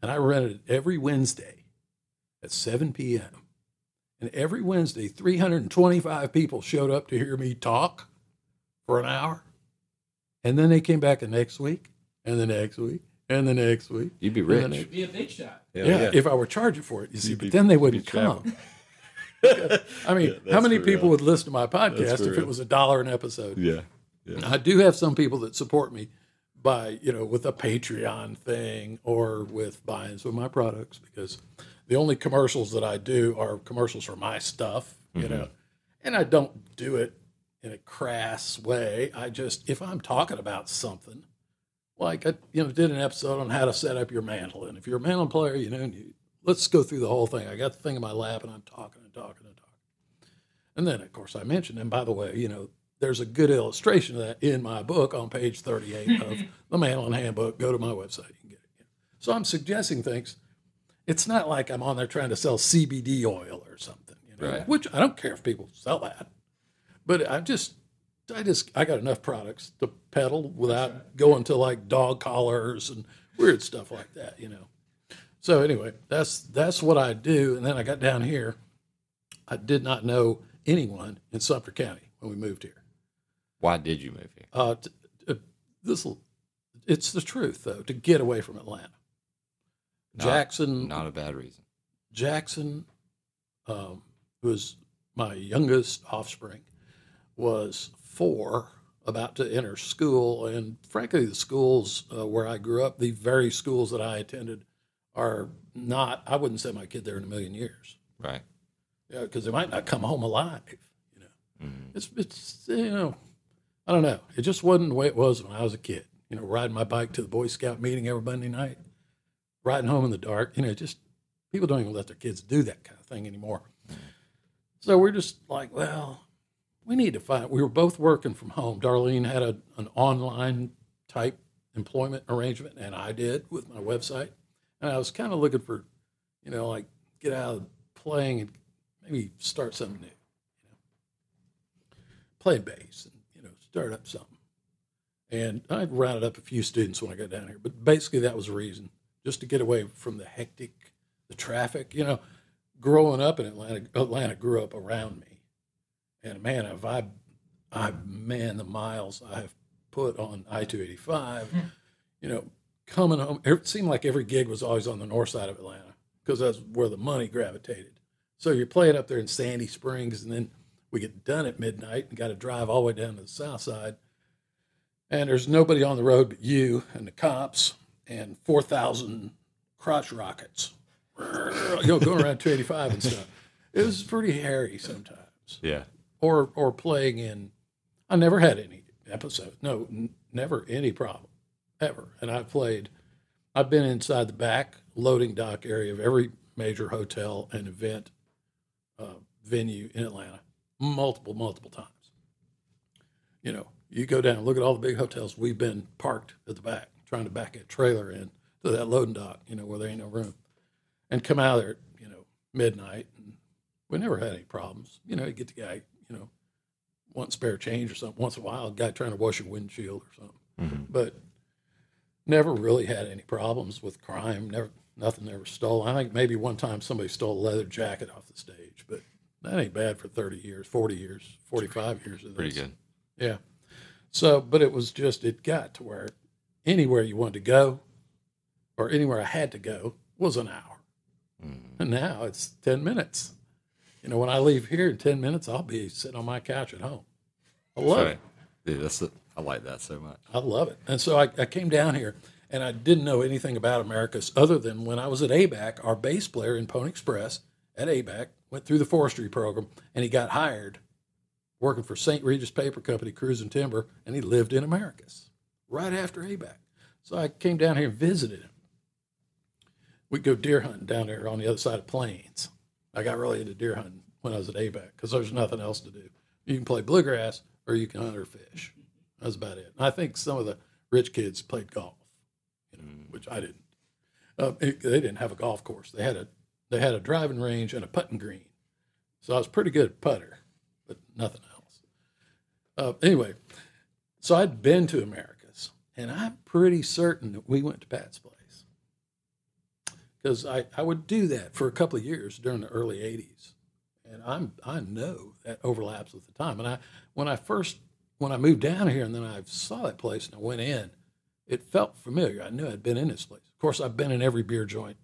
and I rented it every Wednesday at 7 p.m., and every Wednesday, 325 people showed up to hear me talk for an hour. And then they came back the next week, and the next week, and the next week. You'd be and the rich. next- Be a big shot. Hell yeah, if I were charging for it, you see, You'd but be- then they you'd wouldn't come. *laughs* I mean, Yeah, how many people real. would listen to my podcast for if it was a dollar an episode? yeah. I do have some people that support me by, you know, with a Patreon thing or with buying some of my products because the only commercials that I do are commercials for my stuff, you mm-hmm. know, and I don't do it in a crass way. I just, if I'm talking about something, like I, you know, did an episode on how to set up your mandolin. If you're a mandolin player, you know, and you, let's go through the whole thing. I got the thing in my lap and I'm talking and talking and talking. And then, of course, I mentioned, and by the way, you know, there's a good illustration of that in my book on page 38 of *laughs* the Mandolin Handbook. Go to my website, you can get it. So I'm suggesting things. It's not like I'm on there trying to sell CBD oil or something, you know, Right. which I don't care if people sell that. But I just, I just, I got enough products to peddle without going to like dog collars and weird stuff like that, you know. So anyway, that's that's what I do. And then I got down here. I did not know anyone in Sumter County when we moved here. Why did you move here? Uh, t- uh, this it's the truth though to get away from Atlanta. Not- Jackson, Not a bad reason. Jackson, um, who was my youngest offspring, was four, about to enter school, and frankly, the schools uh, where I grew up, the very schools that I attended, are not. I wouldn't send my kid there in a million years. Right. Yeah, because they might not come home alive. You know, Mhm. it's it's you know, I don't know. It just wasn't the way it was when I was a kid. You know, riding my bike to the Boy Scout meeting every Monday night, riding home in the dark. You know, just people don't even let their kids do that kind of thing anymore. Mm-hmm. So we're just like, well, we need to find. We were both working from home. Darlene had a, an online type employment arrangement, and I did with my website. And I was kind of looking for, you know, like get out of playing and maybe start something new. You know, play bass and you know start up something. And I rounded up a few students when I got down here, but basically that was the reason, just to get away from the hectic, the traffic. You know, growing up in Atlanta, Atlanta grew up around me, and man, have I, I man, the miles I have put on I two eighty five. Hmm. You know, coming home, it seemed like every gig was always on the north side of Atlanta because that's where the money gravitated. So you're playing up there in Sandy Springs, and then we get done at midnight and got to drive all the way down to the south side. And there's nobody on the road but you and the cops and 4,000 crotch rockets, *laughs* you know, going around 285 and stuff. It was pretty hairy sometimes. Yeah. Or, or playing in, I never had any episode. No, n- never any problem, ever. And I've played, I've been inside the back loading dock area of every major hotel and event uh, venue in Atlanta multiple, multiple times. You know, you go down look at all the big hotels. We've been parked at the back, trying to back a trailer in to that loading dock, you know, where there ain't no room, and come out of there, at, you know, midnight. And we never had any problems. You know, you get the guy, you know, want spare change or something once in a while, a guy trying to wash your windshield or something, mm-hmm. but never really had any problems with crime. Never, nothing ever stole. I think maybe one time somebody stole a leather jacket off the stage, but that ain't bad for 30 years, 40 years, 45 years of Pretty good. Yeah. So, but it was just, it got to where anywhere you wanted to go or anywhere I had to go was an hour. Hmm. And now it's 10 minutes. You know, when I leave here in 10 minutes, I'll be sitting on my couch at home. I love it. Dude, that's the, I like that so much. I love it. And so I, I came down here and I didn't know anything about Americus other than when I was at ABAC, our bass player in Pony Express at ABAC went through the forestry program and he got hired working for St. Regis Paper Company, Cruise and Timber, and he lived in Americus right after ABAC. So I came down here and visited him. We'd go deer hunting down there on the other side of Plains. I got really into deer hunting when I was at ABAC because there's nothing else to do. You can play bluegrass or you can hunt or fish. That's about it. And I think some of the rich kids played golf, you know, which I didn't. Uh, it- they didn't have a golf course. They had a they had a driving range and a putting green, so I was pretty good at putter, but nothing else. Uh, anyway, so I'd been to Americus, and I'm pretty certain that we went to Pat's place because I, I would do that for a couple of years during the early '80s, and I'm I know that overlaps with the time. And I when I first when I moved down here and then I saw that place and I went in, it felt familiar. I knew I'd been in this place. Of course, I've been in every beer joint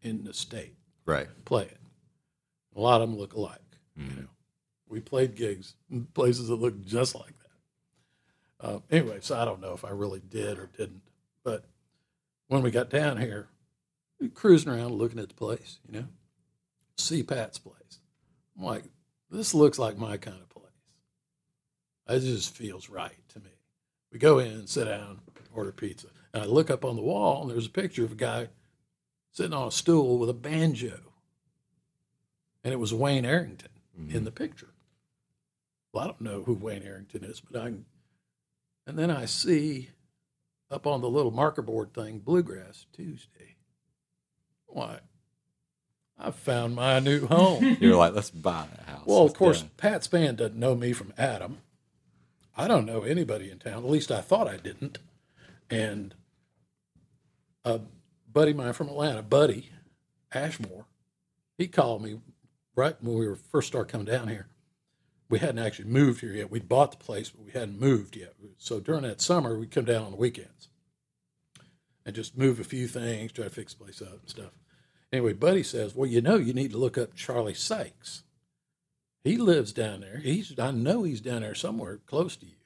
in the state Right. Play it. A lot of them look alike. You mm. know, we played gigs in places that looked just like that. Uh, anyway, so I don't know if I really did or didn't. But when we got down here, cruising around looking at the place, you know, see Pat's place. I'm like, this looks like my kind of place. It just feels right to me. We go in, and sit down, order pizza. And I look up on the wall, and there's a picture of a guy sitting on a stool with a banjo. And it was Wayne Arrington in the picture. Well, I don't know who Wayne Arrington is, but I can. And then I see up on the little marker board thing, Bluegrass Tuesday. Why? I found my new home. *laughs* You're like, let's buy that house. Well, of course. Pat Span doesn't know me from Adam. I don't know anybody in town. At least I thought I didn't. And a buddy of mine from Atlanta, Buddy Ashmore, he called me right when we were first started coming down here. We hadn't actually moved here yet. We'd bought the place, but we hadn't moved yet. So during that summer, we'd come down on the weekends and just move a few things, try to fix the place up and stuff. Anyway, Buddy says, Well, you know, you need to look up Charlie Sykes. He lives down there. He's I know he's down there somewhere close to you.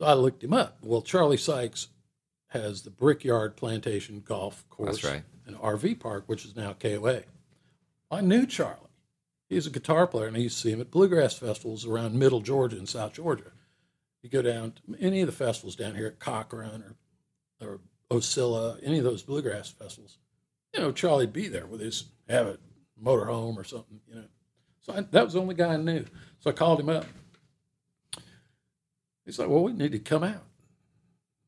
So I looked him up. Well, Charlie Sykes has the Brickyard Plantation Golf Course right. and RV Park, which is now KOA. I knew Charlie. He's a guitar player, and I used to see him at bluegrass festivals around Middle Georgia and South Georgia. You go down to any of the festivals down here at Cochran or or Ocilla, any of those bluegrass festivals. You know, Charlie'd be there with his have a motorhome or something. You know, so I, that was the only guy I knew. So I called him up. He's like, "Well, we need to come out.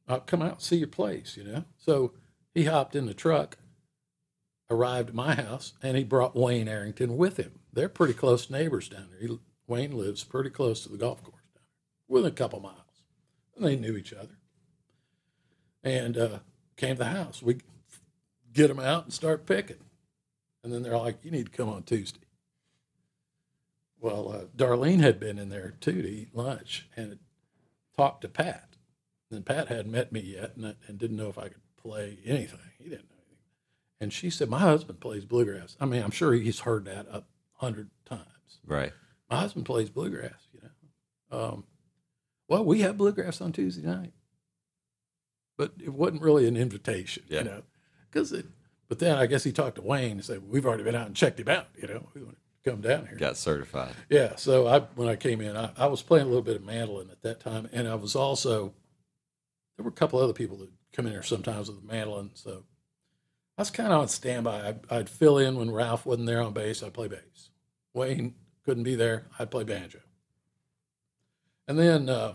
I'll come out and see your place." You know, so he hopped in the truck, arrived at my house, and he brought Wayne Arrington with him. They're pretty close neighbors down there. He, Wayne lives pretty close to the golf course down there, within a couple miles, and they knew each other. And uh, came to the house. We get them out and start picking, and then they're like, "You need to come on Tuesday." Well, uh, Darlene had been in there too to eat lunch and talked to Pat. And Pat hadn't met me yet and, and didn't know if I could play anything. He didn't know anything. And she said, My husband plays bluegrass. I mean, I'm sure he's heard that a hundred times. Right. My husband plays bluegrass, you know. Um, well, we have bluegrass on Tuesday night, but it wasn't really an invitation, Yeah. you know, because it. But then I guess he talked to Wayne and said, "We've already been out and checked him out, you know. We want to come down here." Got certified. Yeah. So I, when I came in, I, I was playing a little bit of mandolin at that time, and I was also there were a couple other people that come in here sometimes with the mandolin. So I was kind of on standby. I'd, I'd fill in when Ralph wasn't there on bass. I'd play bass. Wayne couldn't be there. I'd play banjo. And then uh,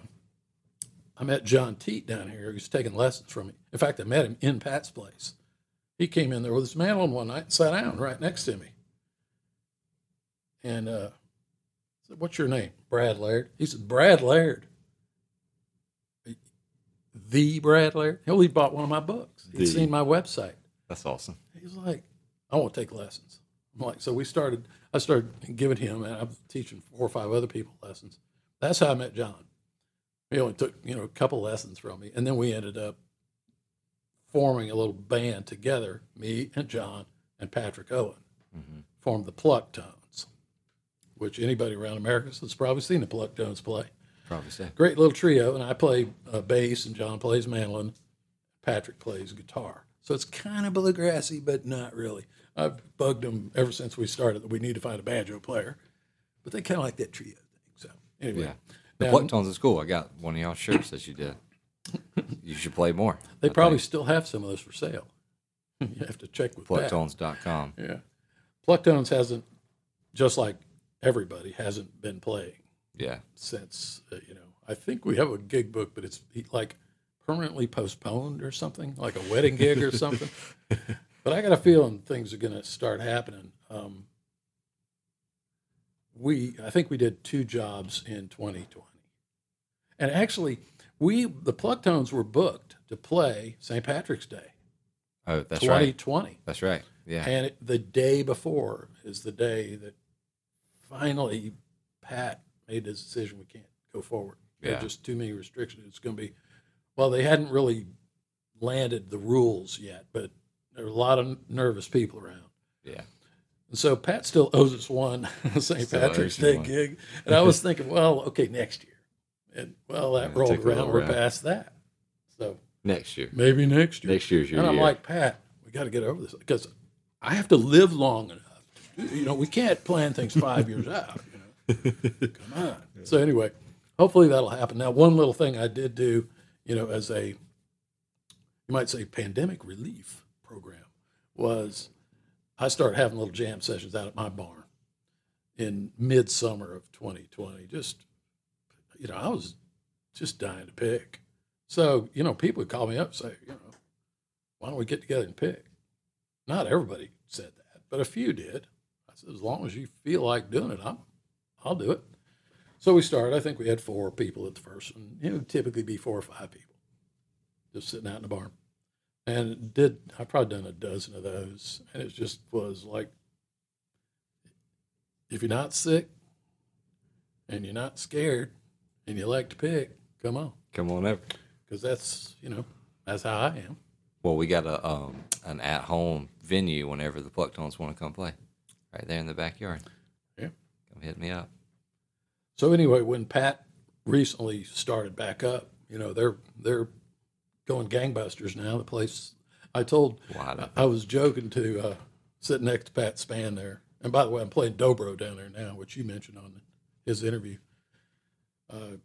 I met John Teat down here. He was taking lessons from me. In fact, I met him in Pat's place. He came in there with his mandolin one night and sat down right next to me. And uh, I said, What's your name? Brad Laird. He said, Brad Laird. The Brad Laird. Well, he bought one of my books. He'd The. seen my website. That's awesome. He's like, I want to take lessons. I'm like, so we started, I started giving him, and I'm teaching four or five other people lessons. That's how I met John. He only took, you know, a couple lessons from me. And then we ended up forming a little band together, me and John and Patrick Owen, formed the Pluck Tones, which anybody around America has probably seen the Pluck Tones play. Probably so. Great little trio, and I play uh, bass, and John plays mandolin. Patrick plays guitar. So it's kind of bluegrassy, but not really. I've bugged them ever since we started that we need to find a banjo player, but they kind of like that trio thing. So anyway, Yeah. The Now, pluck tones is cool. I got one of y'all shirts that you did. *laughs* You should play more. they I probably think. still have some of those for sale. you have to check with plucktones.com. Yeah, Plucktones hasn't, just like everybody, hasn't been playing Yeah. since uh, you know. I think we have a gig book, but it's like permanently postponed or something, like a wedding gig or something. *laughs* but I got a feeling things are going to start happening. Um, we, I think we did two jobs in 2020, and actually, we the Plucktones were booked to play St. Patrick's Day Oh, that's right. 2020. That's right. Yeah. And it, the day before is the day that finally Pat made his decision we can't go forward. There are just too many restrictions. It's going to be, well, they hadn't really landed the rules yet, but there are a lot of nervous people around. yeah. And so Pat still owes us one *laughs* St. Patrick's Day one. gig. And I was thinking, well, okay, next year. And well, that it rolled took a little around. We're past that. So Next year. maybe next year. Next year's your and I'm year. like, Pat, we got to get over this because I have to live long enough. You know, we can't plan things five years out. You know, *laughs* come on. So anyway, hopefully that'll happen. Now, one little thing I did do, you know, as a you might say pandemic relief program was I started having little jam sessions out at my barn in midsummer of 2020. Just you know, I was just dying to pick. So, you know, people would call me up and say, you know, why don't we get together and pick? Not everybody said that, but a few did. I said, as long as you feel like doing it, I'm, I'll do it. So we started. I think we had four people at the first one. It would typically be four or five people just sitting out in the barn. And it did, I've probably done a dozen of those. And it just was like, if you're not sick and you're not scared and you like to pick, come on Come on over. because that's you know that's how I am. Well, we got a um an at home venue whenever the Plucktones want to come play, right there in the backyard. Yeah. Come hit me up. So anyway, when Pat recently started back up, you know they're they're going gangbusters now. The place I told open. I was joking to uh, sit next to Pat Span there, and by the way, I'm playing dobro down there now, which you mentioned on his interview. Uh,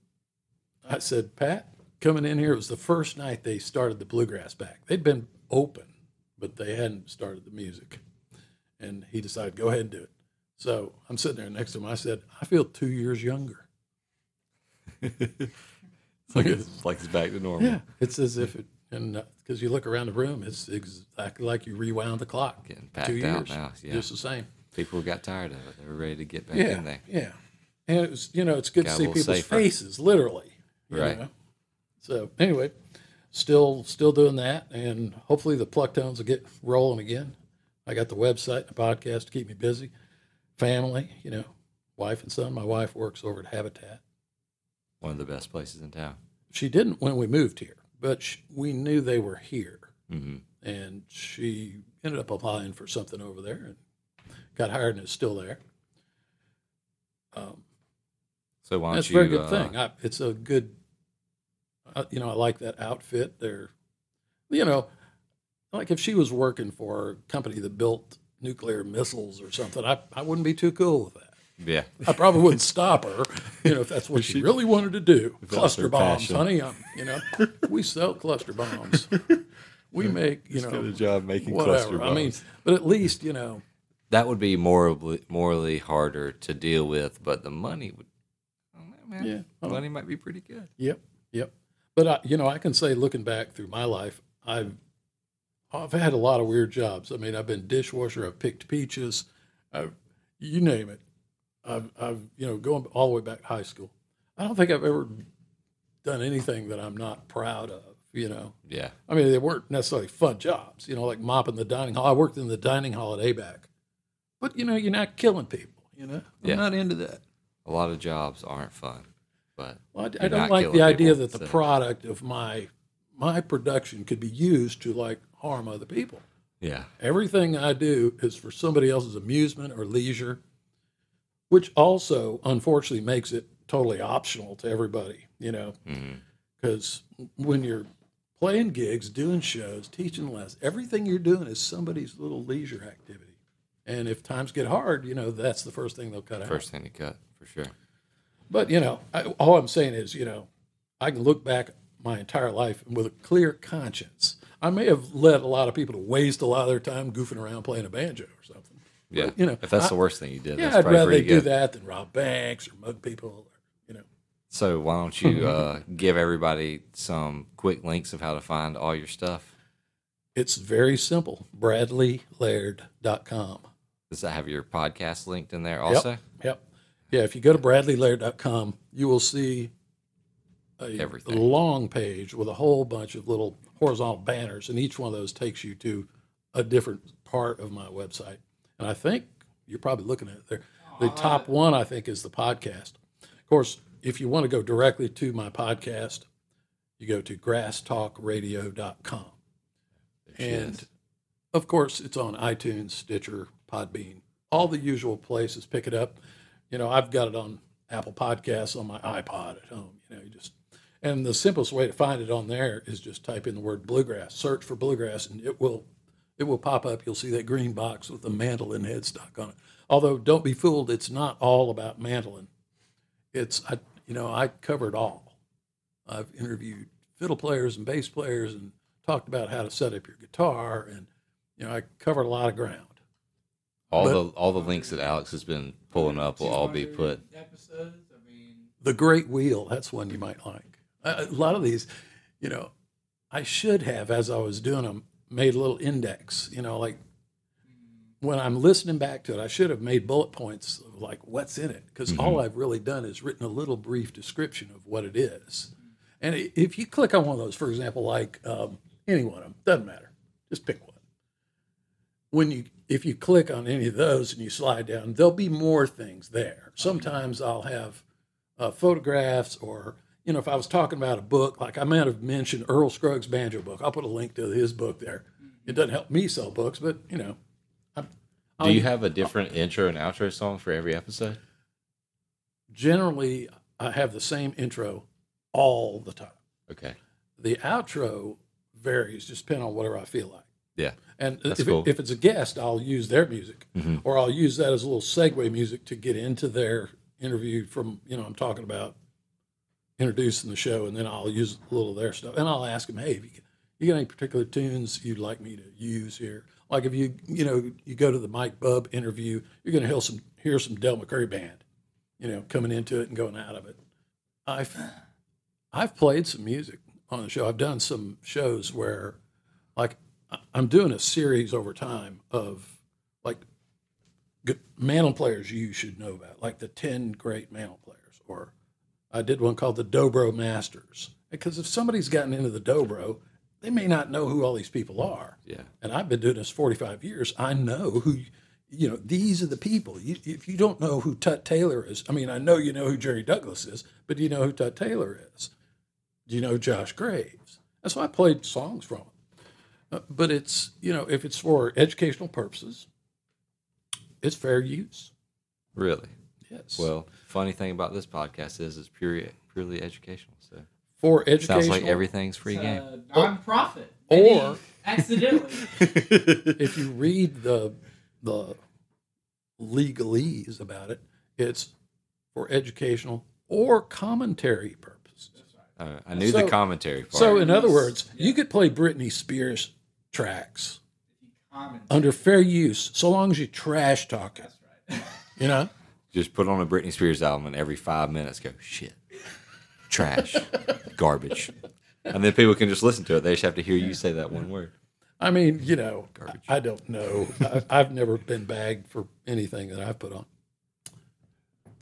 I said, Pat, coming in here, it was the first night they started the bluegrass back. They'd been open, but they hadn't started the music. And he decided, go ahead and do it. So I'm sitting there next to him. I said, I feel two years younger. *laughs* It's *laughs* like it's like it's back to normal. Yeah. It's as if it, and uh, because you look around the room, it's exactly like you rewound the clock. Getting two out years, now, yeah. just the same. People got tired of it. They were ready to get back yeah, in there. Yeah. And it was, you know, it's good Got to see people's safer. faces, literally. Right. know. So anyway, still still doing that, and hopefully the pluck tones will get rolling again. I got the website and the podcast to keep me busy. Family, you know, wife and son. My wife works over at Habitat. One of the best places in town. She didn't when we moved here, but sh we knew they were here, hmm and she ended up applying for something over there and got hired and is still there. Um, So why don't That's a very good uh, thing. I, it's a good, uh, you know, I like that outfit. They're, you know, like if she was working for a company that built nuclear missiles or something, I, I wouldn't be too cool with that. Yeah. I probably wouldn't stop her, you know, if that's what she really wanted to do. Cluster bombs, passion. honey. Um, you know, we sell cluster bombs. We make, you know, got a job making cluster whatever. I mean, but at least, you know, That would be morally morally harder to deal with, but the money would. I don't know, man. Yeah. The money might be pretty good. Yep, yep. But I, you know, I can say, looking back through my life, I've I've had a lot of weird jobs. I mean, I've been dishwasher. I've picked peaches. I've, you name it. I've, I've, you know, going all the way back to high school. I don't think I've ever done anything that I'm not proud of. You know, Yeah. I mean, they weren't necessarily fun jobs. You know, like mopping the dining hall. I worked in the dining hall at ABAC, but you know, you're not killing people. You know, I'm Yeah. not into that. A lot of jobs aren't fun, but Well, I, I don't like the idea people, that the so- product of my my production could be used to like harm other people. yeah, Everything I do is for somebody else's amusement or leisure, which also unfortunately makes it totally optional to everybody. You know, mm-hmm. because when you're playing gigs, doing shows, teaching lessons, everything you're doing is somebody's little leisure activity. And if times get hard, you know that's the first thing they'll cut out. first thing to cut for sure. But you know, I, all I'm saying is, you know, I can look back my entire life with a clear conscience. I may have led a lot of people to waste a lot of their time goofing around playing a banjo or something. Yeah, But, you know, if that's I- the worst thing you did, Yeah, that's I'd probably rather they pretty do that than rob banks or mug people. Or, you know, So why don't you *laughs* uh, give everybody some quick links of how to find all your stuff? it's very simple. BradleyLaird.com. Does that have your podcast linked in there also? Yep. Yep. Yeah, if you go to bradleylaird.com, you will see a Everything. long page with a whole bunch of little horizontal banners, and each one of those takes you to a different part of my website. And I think you're probably looking at it there. The top one, I think, is the podcast. Of course, if you want to go directly to my podcast, you go to grasstalkradio.com. And of course, it's on iTunes, Stitcher, Podbean, all the usual places. Pick it up. You know, I've got it on Apple Podcasts on my iPod at home. You know, you just and the simplest way to find it on there is just type in the word bluegrass, search for bluegrass, and it will it will pop up. You'll see that green box with the mandolin headstock on it. Although don't be fooled, it's not all about mandolin. It's I you know I covered all. I've interviewed fiddle players and bass players and talked about how to set up your guitar and you know I covered a lot of ground. All But- the all the links that Alex has been pulling up will all be put. Episodes. I mean, The Great Wheel, that's one you might like. A a lot of these, you know, I should have, as I was doing them, made a little index, you know, like when I'm listening back to it, I should have made bullet points of like what's in it. Because all I've really done is written a little brief description of what it is. And if you click on one of those, for example, like um, any one of them, doesn't matter, just pick one. When you, if you click on any of those and you slide down, there'll be more things there. Sometimes I'll have uh, photographs or you know if i was talking about a book like i might have mentioned earl scruggs banjo book i'll put a link to his book there it doesn't help me sell books but you know I'm, Do you have a different intro and outro song for every episode? generally i have the same intro all the time Okay. the outro varies just depending on whatever i feel like Yeah. and if, cool. it, if it's a guest i'll use their music Mhm. or i'll use that as a little segue music to get into their interview from you know i'm talking about introducing the show and then i'll use a little of their stuff. And i'll ask them hey have you, you got any particular tunes you'd like me to use here? Like if you you know you go to the mike bub interview you're going to hear some hear some del mccoury band you know coming into it and going out of it. I've i've played some music on the show. I've done some shows where like i'm doing a series over time of like mandolin players you should know about, like the 10 great mandolin players. Or I did one called the Dobro Masters. Because if somebody's gotten into the Dobro, they may not know who all these people are. Yeah. And I've been doing this 45 years. I know who, you know, these are the people. You, if you don't know who Tut Taylor is, I mean, I know you know who Jerry Douglas is, but do you know who Tut Taylor is? Do you know Josh Graves? That's why I played songs from him. Uh, but it's, you know, if it's for educational purposes, it's fair use. Really? Yes. Well, funny thing about this podcast is it's purely purely educational. So for educational, sounds like everything's free it's game. a non-profit. Or- accidentally. *laughs* if you read the the legalese about it, it's for educational or commentary purposes. Uh, I knew So- the commentary part. So, in other words, you could play Britney Spears tracks Common. under fair use, so long as you trash talk it. That's right. You know, *laughs* Just put on a Britney Spears album and every five minutes go shit, trash, *laughs* garbage, and then people can just listen to it. They just have to hear you say that one word. I mean, you know, Garbage. I, I don't know. I, I've never been bagged for anything that I've put on.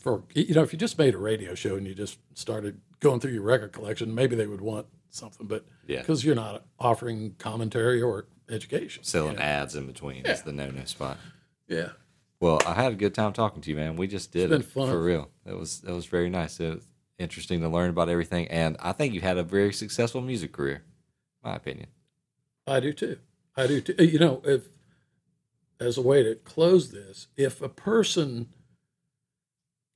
For you know, if you just made a radio show and you just started going through your record collection, maybe they would want something, but Yeah. because you're not offering commentary or education, Selling you know? ads in between is the no no spot. Yeah, Well, I had a good time talking to you, man. We just did been it fun. for real. It was it was very nice. It was interesting to learn about everything, and I think you had a very successful music career, my opinion. I do too. I do too. You know, if as a way to close this, if a person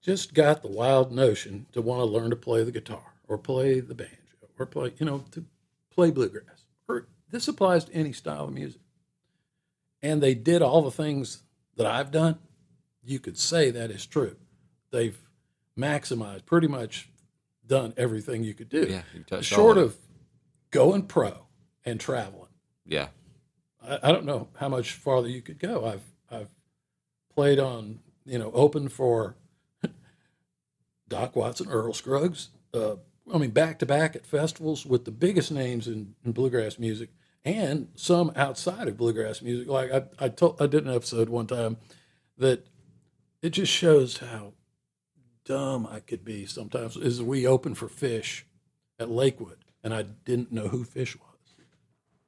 just got the wild notion to want to learn to play the guitar or play the banjo or play, you know, to play bluegrass, or this applies to any style of music, and they did all the things that I've done, you could say that is true. They've maximized, pretty much done everything you could do. Yeah, you touched Short of going pro and traveling. yeah, I, I don't know how much farther you could go. I've I've played on you know open for *laughs* Doc Watson, Earl Scruggs. Uh, I mean back to back at festivals with the biggest names in, in bluegrass music and some outside of bluegrass music. Like I I told I did an episode one time that it just shows how dumb I could be sometimes. Is we open for Phish at Lakewood and I didn't know who Phish was.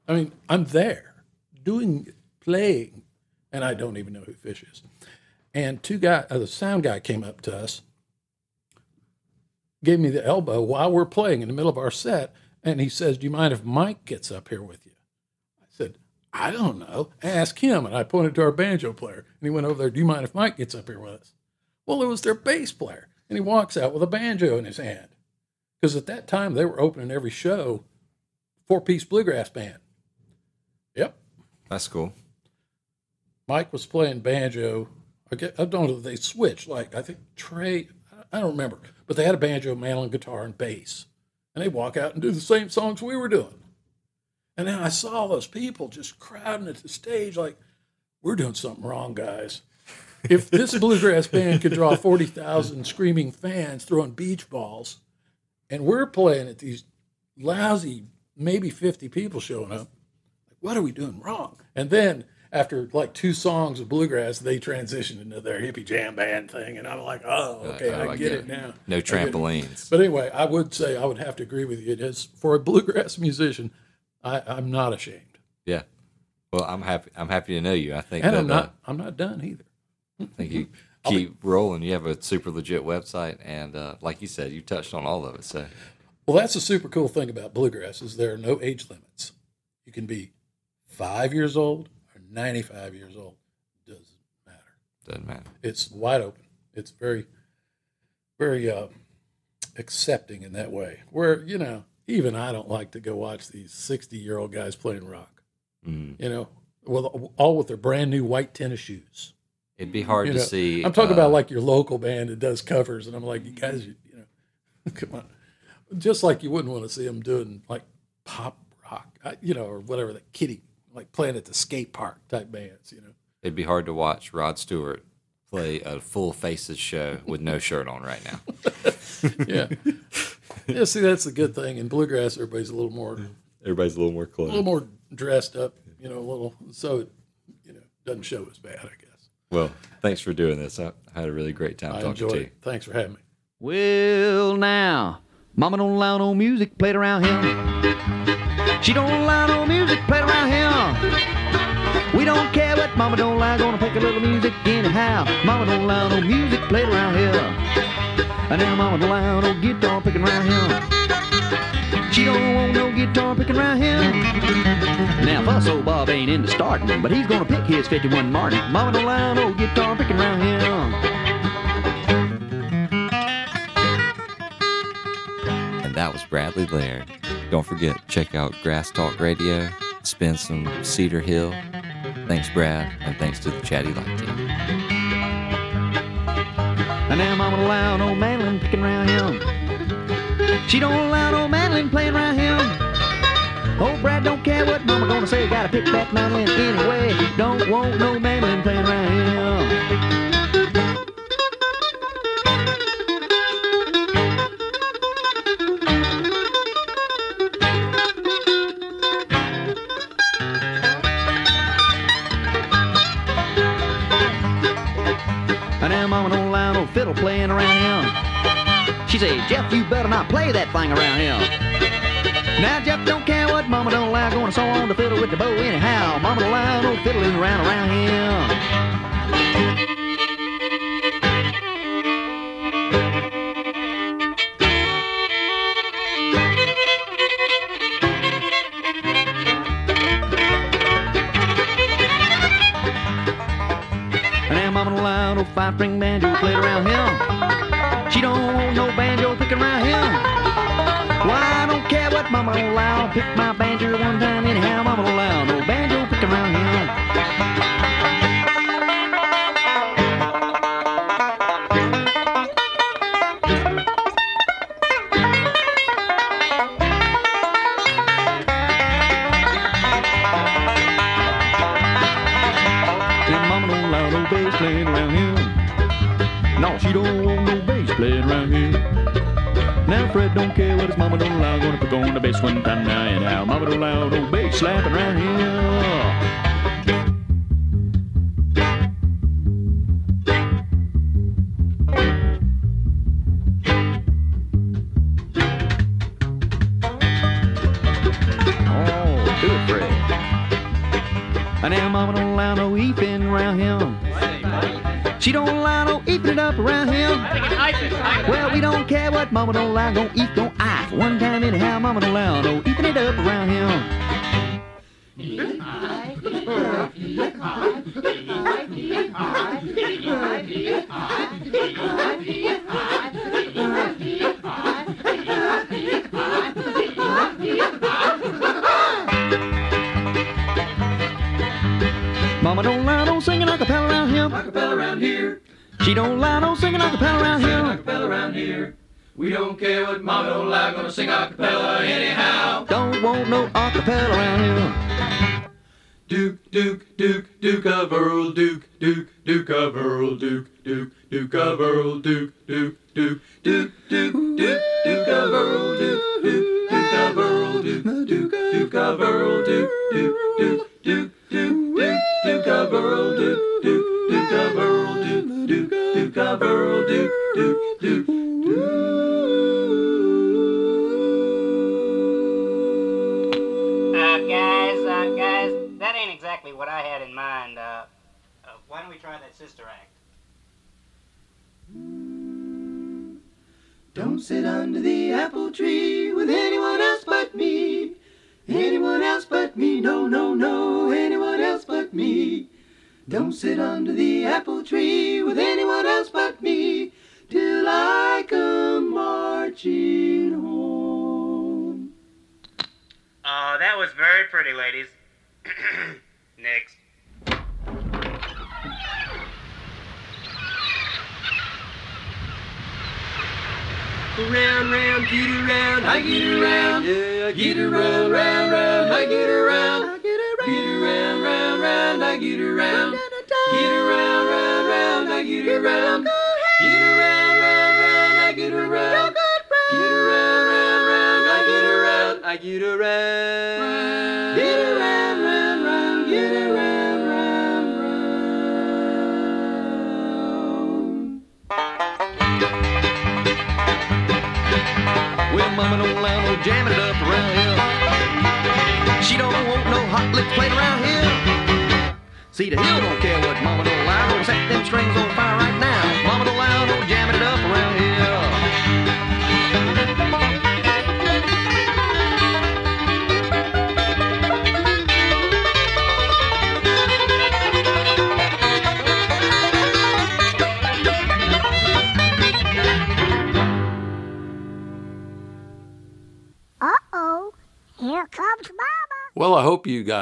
I mean, I'm there doing playing, and I don't even know who Phish is. And two guy, uh, the sound guy came up to us, gave me the elbow while we're playing in the middle of our set, and he says, "Do you mind if Mike gets up here with you?" I said, "I don't know. Ask him." And I pointed to our banjo player, and he went over there. Do you mind if Mike gets up here with us? Well, it was their bass player. and he walks out with a banjo in his hand. Because at that time they were opening every show, four piece bluegrass band. Yep. That's cool. Mike was playing banjo. I, get, I don't know if they switched. Like I think Trey, I don't remember, but they had a banjo, mandolin, guitar, and bass, and they walk out and do the same songs we were doing. And then I saw those people just crowding at the stage, like we're doing something wrong, guys. If this bluegrass band could draw forty thousand screaming fans throwing beach balls, and we're playing at these lousy maybe fifty people showing up, what are we doing wrong? And then after like two songs of bluegrass, they transitioned into their hippie jam band thing, and I'm like, oh, uh, okay, oh, I, get it now. No I trampolines. But anyway, I would say I would have to agree with you. It is for a bluegrass musician. I, I'm not ashamed, Yeah. Well, I'm happy. I'm happy to know you. I think and that I'm uh, not. I'm not done either. I think you *laughs* keep rolling. You have a super legit website, and uh, like you said, you touched on all of it. So Well, that's a super cool thing about bluegrass is there are no age limits. You can be five years old or 95 years old. Doesn't matter. doesn't matter. It's wide open. It's very, very uh, accepting in that way. Where you know, even I don't like to go watch these 60 year old guys playing rock. Mm. You know, well, all with their brand new white tennis shoes. It'd be hard You to know, see. I'm talking uh, about like your local band that does covers, and I'm like, you guys, you, you know, *laughs* come on, just like you wouldn't want to see them doing like pop rock, you know, or whatever that kitty like playing at the skate park type bands, you know. It'd be hard to watch Rod Stewart play a full faces show with no shirt on right now. *laughs* Yeah, yeah. See, that's the good thing in bluegrass. Everybody's a little more, Everybody's a little more a little more dressed up, you know, a little, so it, you know, doesn't show as bad, I guess. Well, thanks for doing this. I I had a really great time I talking enjoyed to you. it. Thanks for having me. Well, now, Mama don't allow no music played around here. She don't allow no music played around here. We don't care what Mama don't allow, gonna pick a little music anyhow. Mama don't allow no music played around here. And now Mama allow no guitar picking around here. She don't want no guitar picking around here. Now, Fuss old Bob ain't into starting, but he's gonna pick his 51 Martin. Mama don't allow no guitar picking here. And that was Bradley Laird. Don't forget, check out Grass Talk Radio, spin some Cedar Hill. Thanks, Brad, and thanks to the Chatty Light team. And now mama don't allow no mandolin picking around him. She don't allow no mandolin playing around him. Oh, Brad don't care what mama gonna say. Gotta pick that mandolin anyway. Don't want no mandolin playing around him. Fiddle playing around him. She said, Jeff, you better not play that thing around here. Now Jeff don't care what mama don't allow, gonna saw on the fiddle with the bow anyhow. Mama don't allow no fiddling around around here. Allow bring banjo played around here. She don't want no banjo picking around here. Why I don't care what mama allow. Pick my banjo one time anyhow. Mama allow no banjo picking around here. Mama don't Duke, Duke of Earl,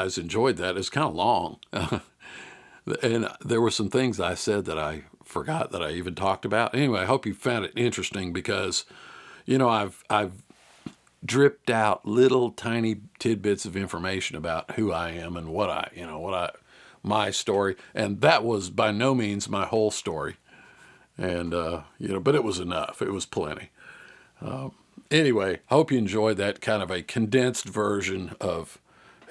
guys enjoyed that. It's kind of long. *laughs* and there were some things I said that I forgot that I even talked about. Anyway, I hope you found it interesting because, you know, I've I've dripped out little tiny tidbits of information about who I am and what I, you know, what I, my story, and that was by no means my whole story. And uh, you know, but it was enough. It was plenty. Um, anyway, I hope you enjoyed that kind of a condensed version of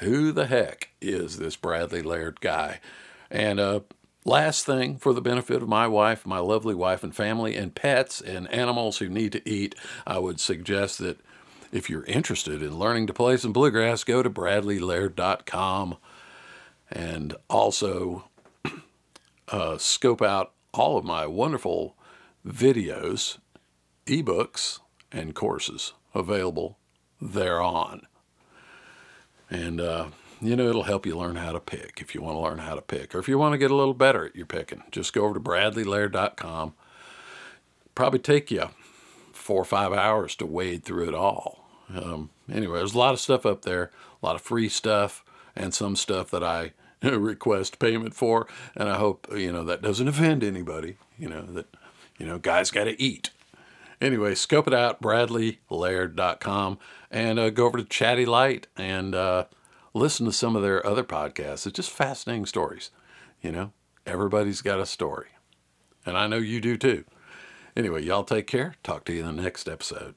who the heck is this Bradley Laird guy. And uh, last thing, for the benefit of my wife, my lovely wife and family, and pets and animals who need to eat, I would suggest that if you're interested in learning to play some bluegrass, go to bradleylaird.com and also *clears throat* uh, scope out all of my wonderful videos, ebooks, and courses available thereon. And, uh, you know, it'll help you learn how to pick if you want to learn how to pick, or if you want to get a little better at your picking, just go over to bradleylaird.com. Probably take you four or five hours to wade through it all. Um, anyway, there's a lot of stuff up there, a lot of free stuff, and some stuff that I *laughs* request payment for. And I hope, you know, that doesn't offend anybody, you know, that, you know, guys got to eat. Anyway, scope it out, bradleylaird.com, and uh, go over to Chatty Light and uh, listen to some of their other podcasts. It's just fascinating stories. You know, everybody's got a story. And I know you do too. Anyway, y'all take care. Talk to you in the next episode.